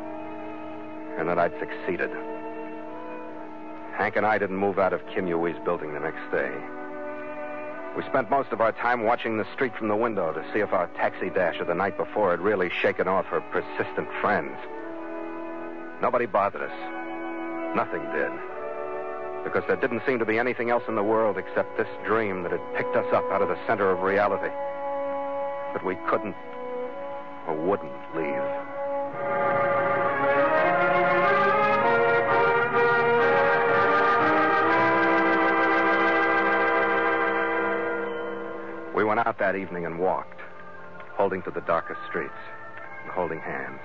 and that I'd succeeded. Hank and I didn't move out of Kim Yui's building the next day. We spent most of our time watching the street from the window to see if our taxi dash of the night before had really shaken off her persistent friends. Nobody bothered us. Nothing did. Because there didn't seem to be anything else in the world except this dream that had picked us up out of the center of reality. But we couldn't or wouldn't leave. We went out that evening and walked, holding to the darkest streets and holding hands.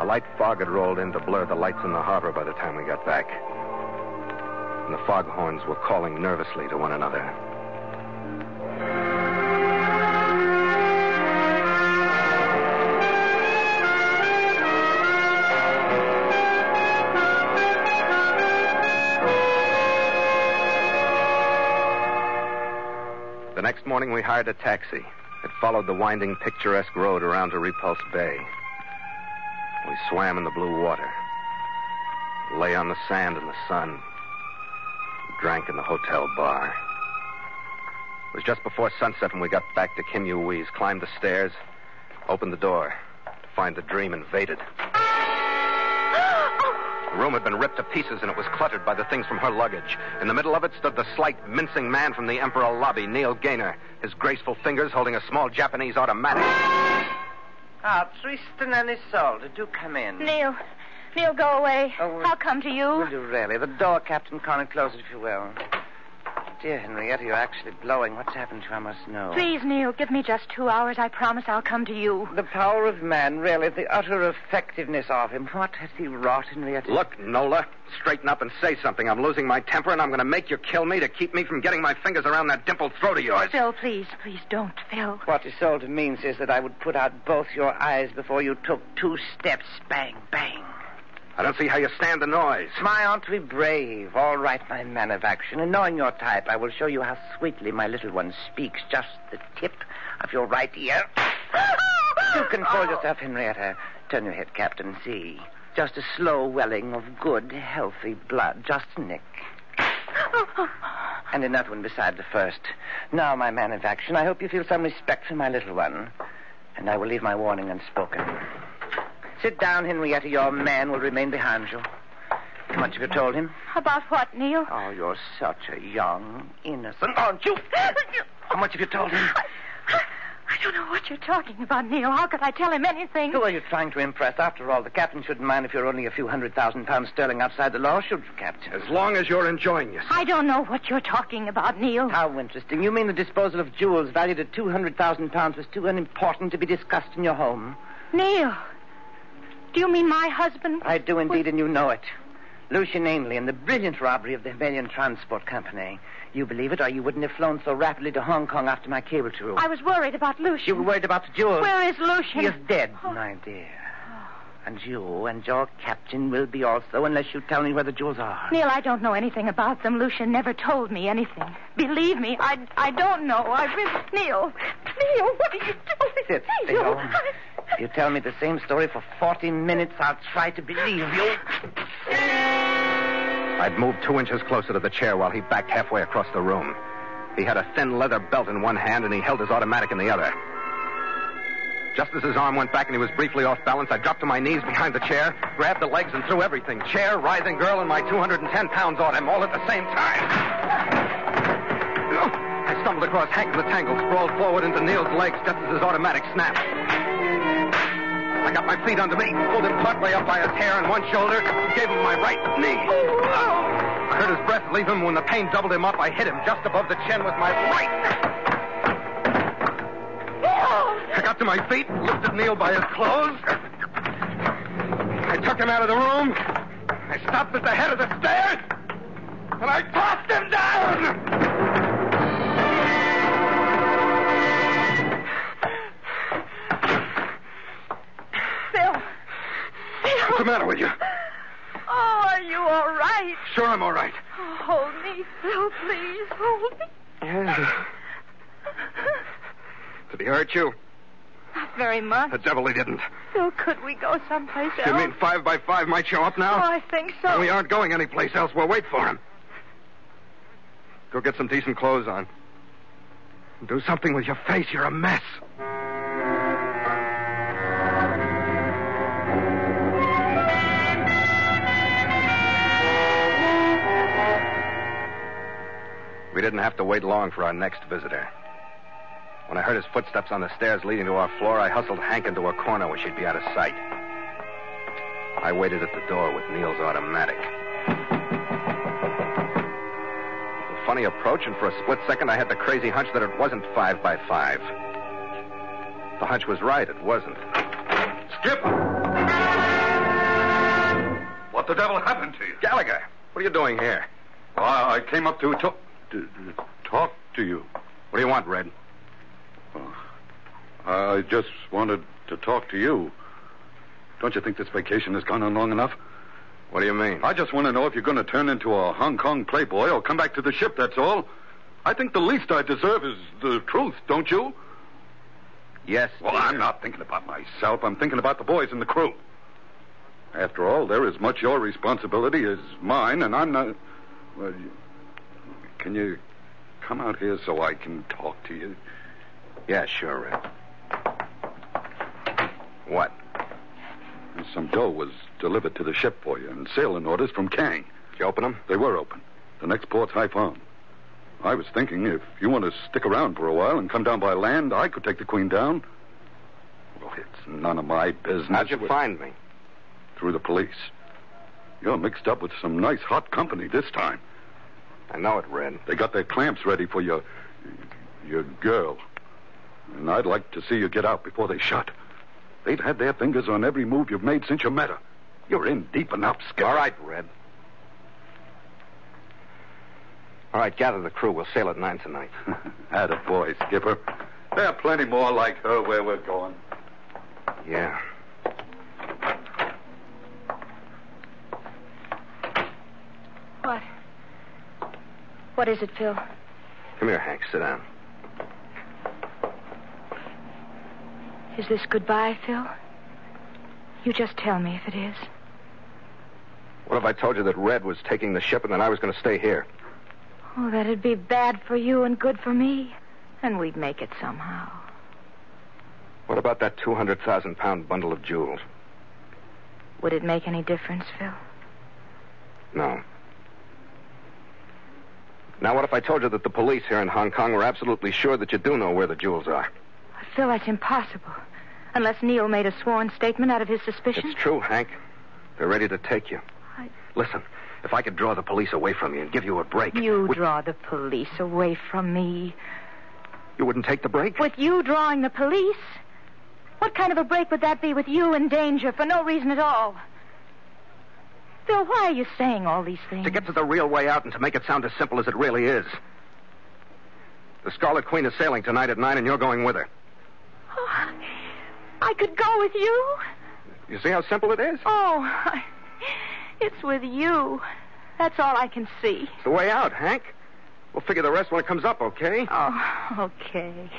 A light fog had rolled in to blur the lights in the harbor by the time we got back. And the foghorns were calling nervously to one another. The next morning, we hired a taxi. It followed the winding, picturesque road around to Repulse Bay. We swam in the blue water, lay on the sand in the sun, drank in the hotel bar. It was just before sunset when we got back to Kim Yui's, climbed the stairs, opened the door to find the dream invaded. The room had been ripped to pieces and it was cluttered by the things from her luggage. In the middle of it stood the slight, mincing man from the Emperor lobby, Neil Gaynor, his graceful fingers holding a small Japanese automatic. Ah, Tristan and Isolde, do come in. Neil. Neil, go away. Oh, I'll come to you. Will you really? The door, Captain Connor, close it if you will. Dear Henrietta, you're actually blowing. What's happened to you? I must know. Please, Neil, give me just two hours. I promise I'll come to you. The power of man, really, the utter effectiveness of him. What has he wrought, Henrietta? Look, Nola, straighten up and say something. I'm losing my temper, and I'm going to make you kill me to keep me from getting my fingers around that dimpled throat of yours. Phil, please, please don't, Phil. What Isolde means is that I would put out both your eyes before you took two steps. Bang, bang. I don't see how you stand the noise. My aunt, be brave. All right, my man of action. And knowing your type, I will show you how sweetly my little one speaks. Just the tip of your right ear. you control yourself, Henrietta. Turn your head, Captain. See. Just a slow welling of good, healthy blood. Just nick. And another one beside the first. Now, my man of action, I hope you feel some respect for my little one. And I will leave my warning unspoken. Sit down, Henrietta. Your man will remain behind you. How much have you told him? About what, Neil? Oh, you're such a young, innocent, aren't you? How much have you told him? I I don't know what you're talking about, Neil. How could I tell him anything? Who are you trying to impress? After all, the captain shouldn't mind if you're only a few hundred thousand pounds sterling outside the law, should you, Captain? As long as you're enjoying yourself. I don't know what you're talking about, Neil. How interesting. You mean the disposal of jewels valued at two hundred thousand pounds was too unimportant to be discussed in your home? Neil, do you mean my husband? I do indeed, and you know it. Lucian Ainley and the brilliant robbery of the Himalayan Transport Company. You believe it, or you wouldn't have flown so rapidly to Hong Kong after my cable to. You. I was worried about Lucian. You were worried about the jewels. Where is Lucian? He is dead, oh. my dear. And you and your captain will be also, unless you tell me where the jewels are. Neil, I don't know anything about them. Lucian never told me anything. Believe me, I, I don't know. I really... Neil, Neil, what are you doing? Sit Neil, still. I- If you tell me the same story for 40 minutes, I'll try to believe you. I'd moved two inches closer to the chair while he backed halfway across the room. He had a thin leather belt in one hand, and he held his automatic in the other. Just as his arm went back and he was briefly off balance, I dropped to my knees behind the chair, grabbed the legs, and threw everything chair, writhing girl, and my 210 pounds on him, all at the same time. Oh, I stumbled across Hank in the tangle, sprawled forward into Neil's legs just as his automatic snapped. I got my feet under me, pulled him partway up by his hair and one shoulder, gave him my right knee. Oh, I heard his breath leave him when the pain doubled him up. I hit him just above the chin with my right. I got to my feet, lifted Neil by his clothes. I took him out of the room. I stopped at the head of the stairs, and I tossed him down. The matter with you? Oh, are you all right? Sure, I'm all right. Oh, hold me, Phil, please. Hold me. Did he hurt you? Not very much. The devil he didn't. Phil, could we go someplace else? You mean five by five might show up Oh, now? I think so. We aren't going anyplace else. We'll wait for him. Go get some decent clothes on. Do something with your face. You're a mess. We didn't have to wait long for our next visitor. When I heard his footsteps on the stairs leading to our floor, I hustled Hank into a corner where she'd be out of sight. I waited at the door with Neil's automatic. A funny approach, and for a split second, I had the crazy hunch that it wasn't five by five. The hunch was right, it wasn't. Skip! What the devil happened to you? Gallagher, what are you doing here? Well, I came up to talk to, to talk to you. What do you want, Red? I just wanted to talk to you. Don't you think this vacation has gone on long enough? What do you mean? I just want to know if you're going to turn into a Hong Kong playboy or come back to the ship, that's all. I think the least I deserve is the truth, don't you? Yes. Well, I'm not thinking about myself. I'm thinking about the boys and the crew. After all, they're as much your responsibility as mine, and I'm not. Well, you- can you come out here so I can talk to you? Yeah, sure, Red. What? Some dough was delivered to the ship for you, and sailing orders from Kang. Did you open them? They were open. The next port's Haiphong. I was thinking if you want to stick around for a while and come down by land, I could take the Queen down. Well, it's none of my business. How'd you find me? Through the police. You're mixed up with some nice hot company this time. I know it, Red. They got their clamps ready for your your girl. And I'd like to see you get out before they shut. They've had their fingers on every move you've made since you met her. You're in deep enough, Skipper. All right, Red. All right, gather the crew. We'll sail at nine tonight. Atta boy, Skipper. There are plenty more like her where we're going. Yeah. What? What is it, Phil? Come here, Hank. Sit down. Is this goodbye, Phil? You just tell me if it is. What if I told you that Red was taking the ship and that I was going to stay here? Oh, that'd be bad for you and good for me. And we'd make it somehow. What about that 200,000 pound bundle of jewels? Would it make any difference, Phil? No. Now, what if I told you that the police here in Hong Kong were absolutely sure that you do know where the jewels are? Phil, that's impossible. Unless Neil made a sworn statement out of his suspicion. It's true, Hank. They're ready to take you. I- Listen, if I could draw the police away from you and give you a break, You would- draw the police away from me. you wouldn't take the break? With you drawing the police? What kind of a break would that be with you in danger for no reason at all? Phil, why are you saying all these things? To get to the real way out and to make it sound as simple as it really is. The Scarlet Queen is sailing tonight at nine, and you're going with her. Oh, I could go with you. You see how simple it is? Oh, I, it's with you. That's all I can see. It's the way out, Hank. We'll figure the rest when it comes up, okay? Oh, okay.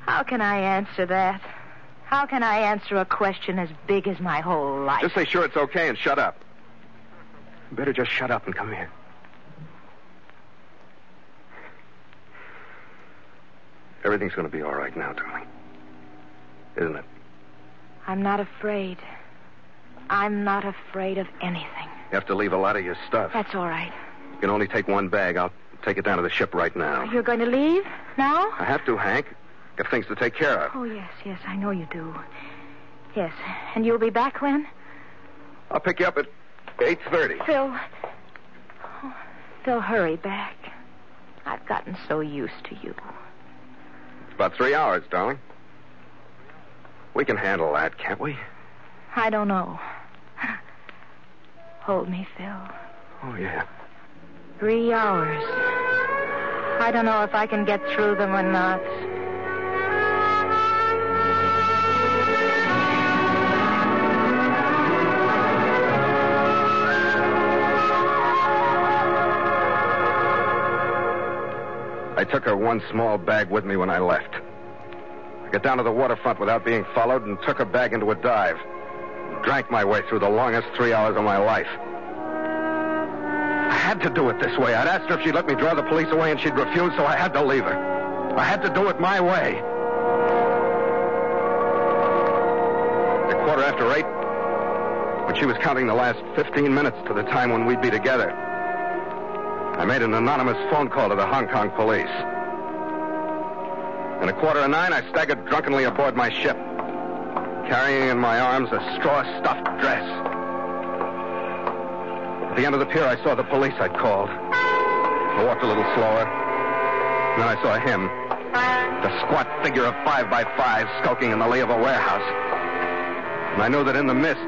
How can I answer that? How can I answer a question as big as my whole life? Just say sure it's okay and shut up. Better just shut up and come here. Everything's going to be all right now, darling. Isn't it? I'm not afraid. I'm not afraid of anything. You have to leave a lot of your stuff. That's all right. You can only take one bag. I'll take it down to the ship right now. You're going to leave now? I have to, Hank. Got things to take care of. Oh, yes, yes, I know you do. Yes. And you'll be back when? I'll pick you up at 8.30. Phil. Oh, Phil, hurry back. I've gotten so used to you. It's about three hours, darling. We can handle that, can't we? I don't know. Hold me, Phil. Oh, yeah. Three hours. I don't know if I can get through them or not. I took her one small bag with me when I left. I got down to the waterfront without being followed and took her bag into a dive. Drank my way through the longest three hours of my life. I had to do it this way. I'd asked her if she'd let me draw the police away, and she'd refused, so I had to leave her. I had to do it my way. At quarter after eight, when she was counting the last 15 minutes to the time when we'd be together, I made an anonymous phone call to the Hong Kong police. And a quarter of nine, I staggered drunkenly aboard my ship, carrying in my arms a straw-stuffed dress. At the end of the pier, I saw the police I'd called. I walked a little slower. Then I saw him, the squat figure of five by five, skulking in the lee of a warehouse. And I knew that in the mist,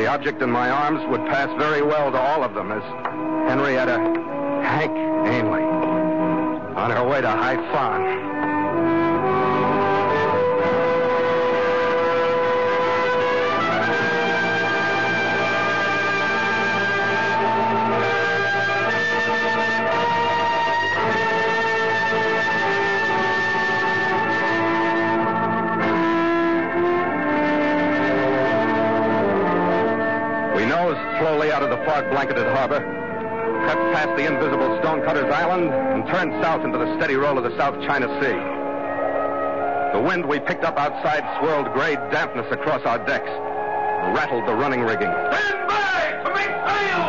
the object in my arms would pass very well to all of them as Henrietta Hank Ainley. On her way to nosed slowly out of the fog blanketed harbor, cut past the invisible Stonecutter's Island, and turned south into the steady roll of the South China Sea. The wind we picked up outside swirled gray dampness across our decks, rattled the running rigging. Stand by to make sail!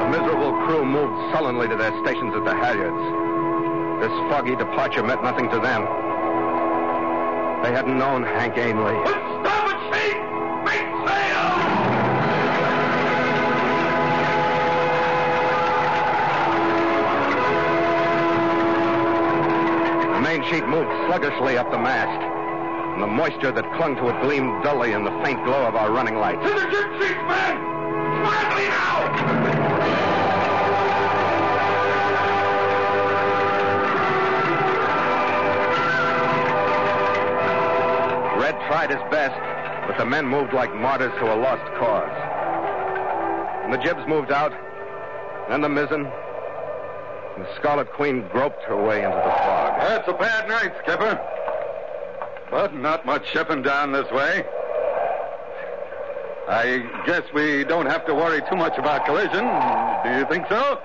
The miserable crew moved sullenly to their stations at the halyards. This foggy departure meant nothing to them. They hadn't known Hank Ainley. Starboard sheet! Make sail! The main sheet moved sluggishly up the mast, and the moisture that clung to it gleamed dully in the faint glow of our running lights. To the ship sheets, men! His best, but the men moved like martyrs to a lost cause. And the jibs moved out, then the mizzen, and the Scarlet Queen groped her way into the fog. That's a bad night, Skipper. But not much shipping down this way. I guess we don't have to worry too much about collision. Do you think so?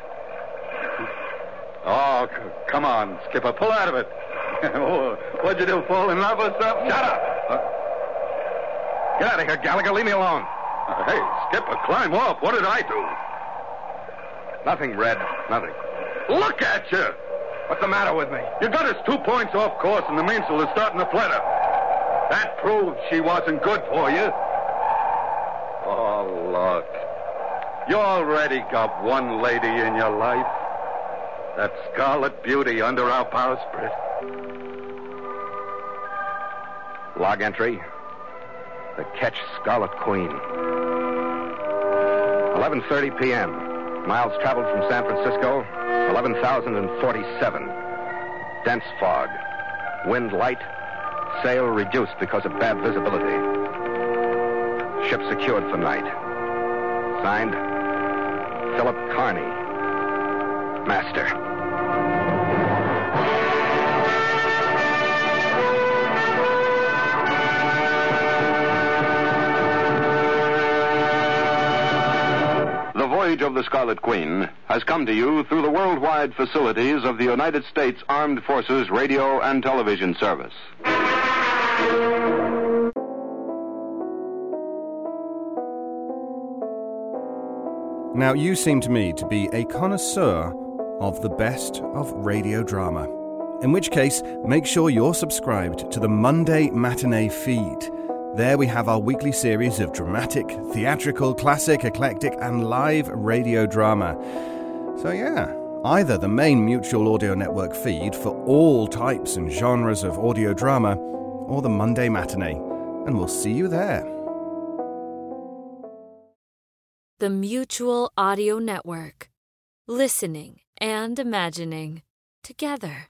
Oh, c- come on, Skipper. Pull out of it. Oh, What'd you do, fall in love or something? Shut up! Get out of here, Gallagher. Leave me alone. Uh, hey, Skipper, climb off. What did I do? Nothing, Red. Nothing. Look at you! What's the matter with me? You got us two points off course, and the mainsail is starting to flutter. That proves she wasn't good for you. Oh, look. You already got one lady in your life. That Scarlet Beauty under our bowsprit. Log entry. The Ketch Scarlet Queen. 11:30 p.m. Miles traveled from San Francisco, 11,047. Dense fog. Wind light. Sail reduced because of bad visibility. Ship secured for night. Signed, Philip Carney, Master. Of the Scarlet Queen has come to you through the worldwide facilities of the United States Armed Forces Radio and Television Service. Now, you seem to me to be a connoisseur of the best of radio drama. In which case, make sure you're subscribed to the Monday Matinee feed. There we have our weekly series of dramatic, theatrical, classic, eclectic, and live radio drama. So, yeah, either the main Mutual Audio Network feed for all types and genres of audio drama, or the Monday matinee, and we'll see you there. The Mutual Audio Network. Listening and imagining together.